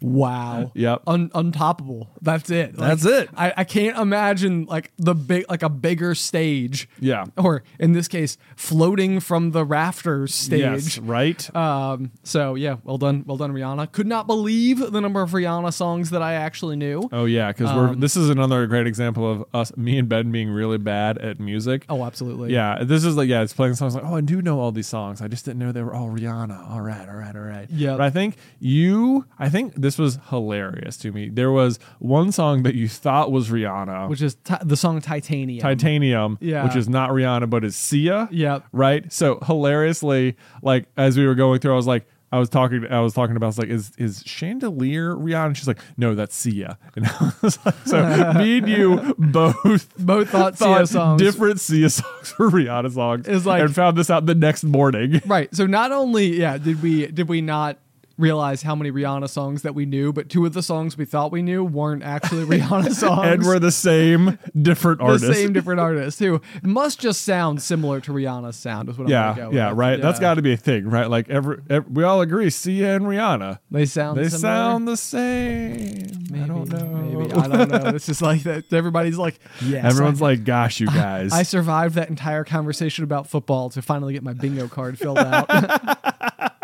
wow. Yep. Un- untoppable. That's it. Like, That's it. I, I can't imagine like the big like a bigger stage. Yeah. Or in this case, floating from the rafters stage. Yes, right. Um. So yeah, well done, well done, Rihanna. Could not believe the number of Rihanna songs that I actually knew. Oh yeah, because we're Um, this is another great example of us, me and Ben being really bad at music. Oh, absolutely. Yeah, this is like yeah, it's playing songs like oh I do know all these songs. I just didn't know they were all Rihanna. All right, all right, all right. Yep. But I think you, I think this was hilarious to me. There was one song that you thought was Rihanna, Which is ti- the song Titanium. Titanium, Yeah. which is not Rihanna but is Sia. Yep. Right. So hilariously, like as we were going through, I was like. I was talking. I was talking about. I was like, "Is is Chandelier Rihanna?" And she's like, "No, that's Sia." And I was like, "So me and you both Both thought Sia songs. different Sia songs for Rihanna songs. It's like- and found this out the next morning. Right. So not only yeah did we did we not realize how many Rihanna songs that we knew, but two of the songs we thought we knew weren't actually Rihanna songs. and we're the same, different the artists. same different artists who must just sound similar to Rihanna's sound is what I'm yeah, go yeah, with. right. That's Yeah. got to be a thing, right? Like every, every, we all agree, Sia and Rihanna, they sound they similar? sound the same. Maybe, I don't know. Maybe I don't know. It's just like that. Everybody's like, yes. Everyone's I, like, "Gosh, you guys." I survived that entire conversation about football to finally get my bingo card filled out.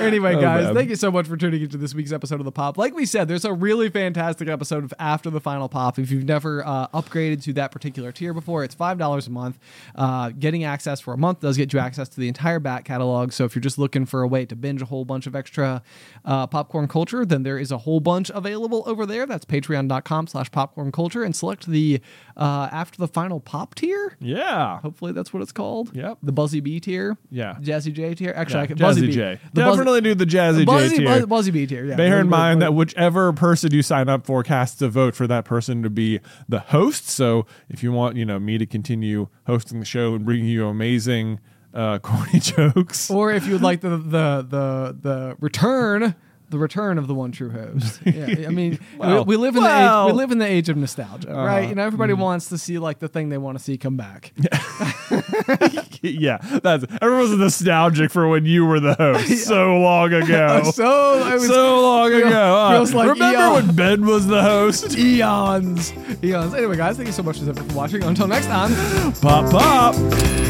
Anyway, Oh, guys, man. thank you so much for tuning into this week's episode of the Pop. Like we said, there's a really fantastic episode of After the Final Pop. If you've never uh, upgraded to that particular tier before, it's five dollars a month. Uh, getting access for a month does get you access to the entire back catalog. So if you're just looking for a way to binge a whole bunch of extra uh, popcorn culture, then there is a whole bunch available over there. That's Patreon.com/slash Popcorn Culture, and select the uh, After the Final Pop tier. yeah, Hopefully that's what it's called. Yep. The Buzzy B tier. Yeah. Jazzy J tier. Actually, yeah. I could Jazzy Buzzy B. J. The Buzzy- Definitely do the Jazzy J tier. B tier. Yeah. Bear in mind that whichever person you sign up for casts a vote for that person to be the host. So if you want, you know, me to continue hosting the show and bringing you amazing uh, corny jokes, or if you'd like the the the the return. The return of the one true host. Yeah, I mean, Well, we, we live in the age, we live in the age of nostalgia, right? You know, everybody Mm-hmm. wants to see like the thing they want to see come back. yeah, that's everyone's nostalgic for when you were the host so long ago. so was so long ago. huh? feels like Remember eon. when Ben was the host? eons, eons. Anyway, guys, thank you so much for watching. Until next time. Pop pop.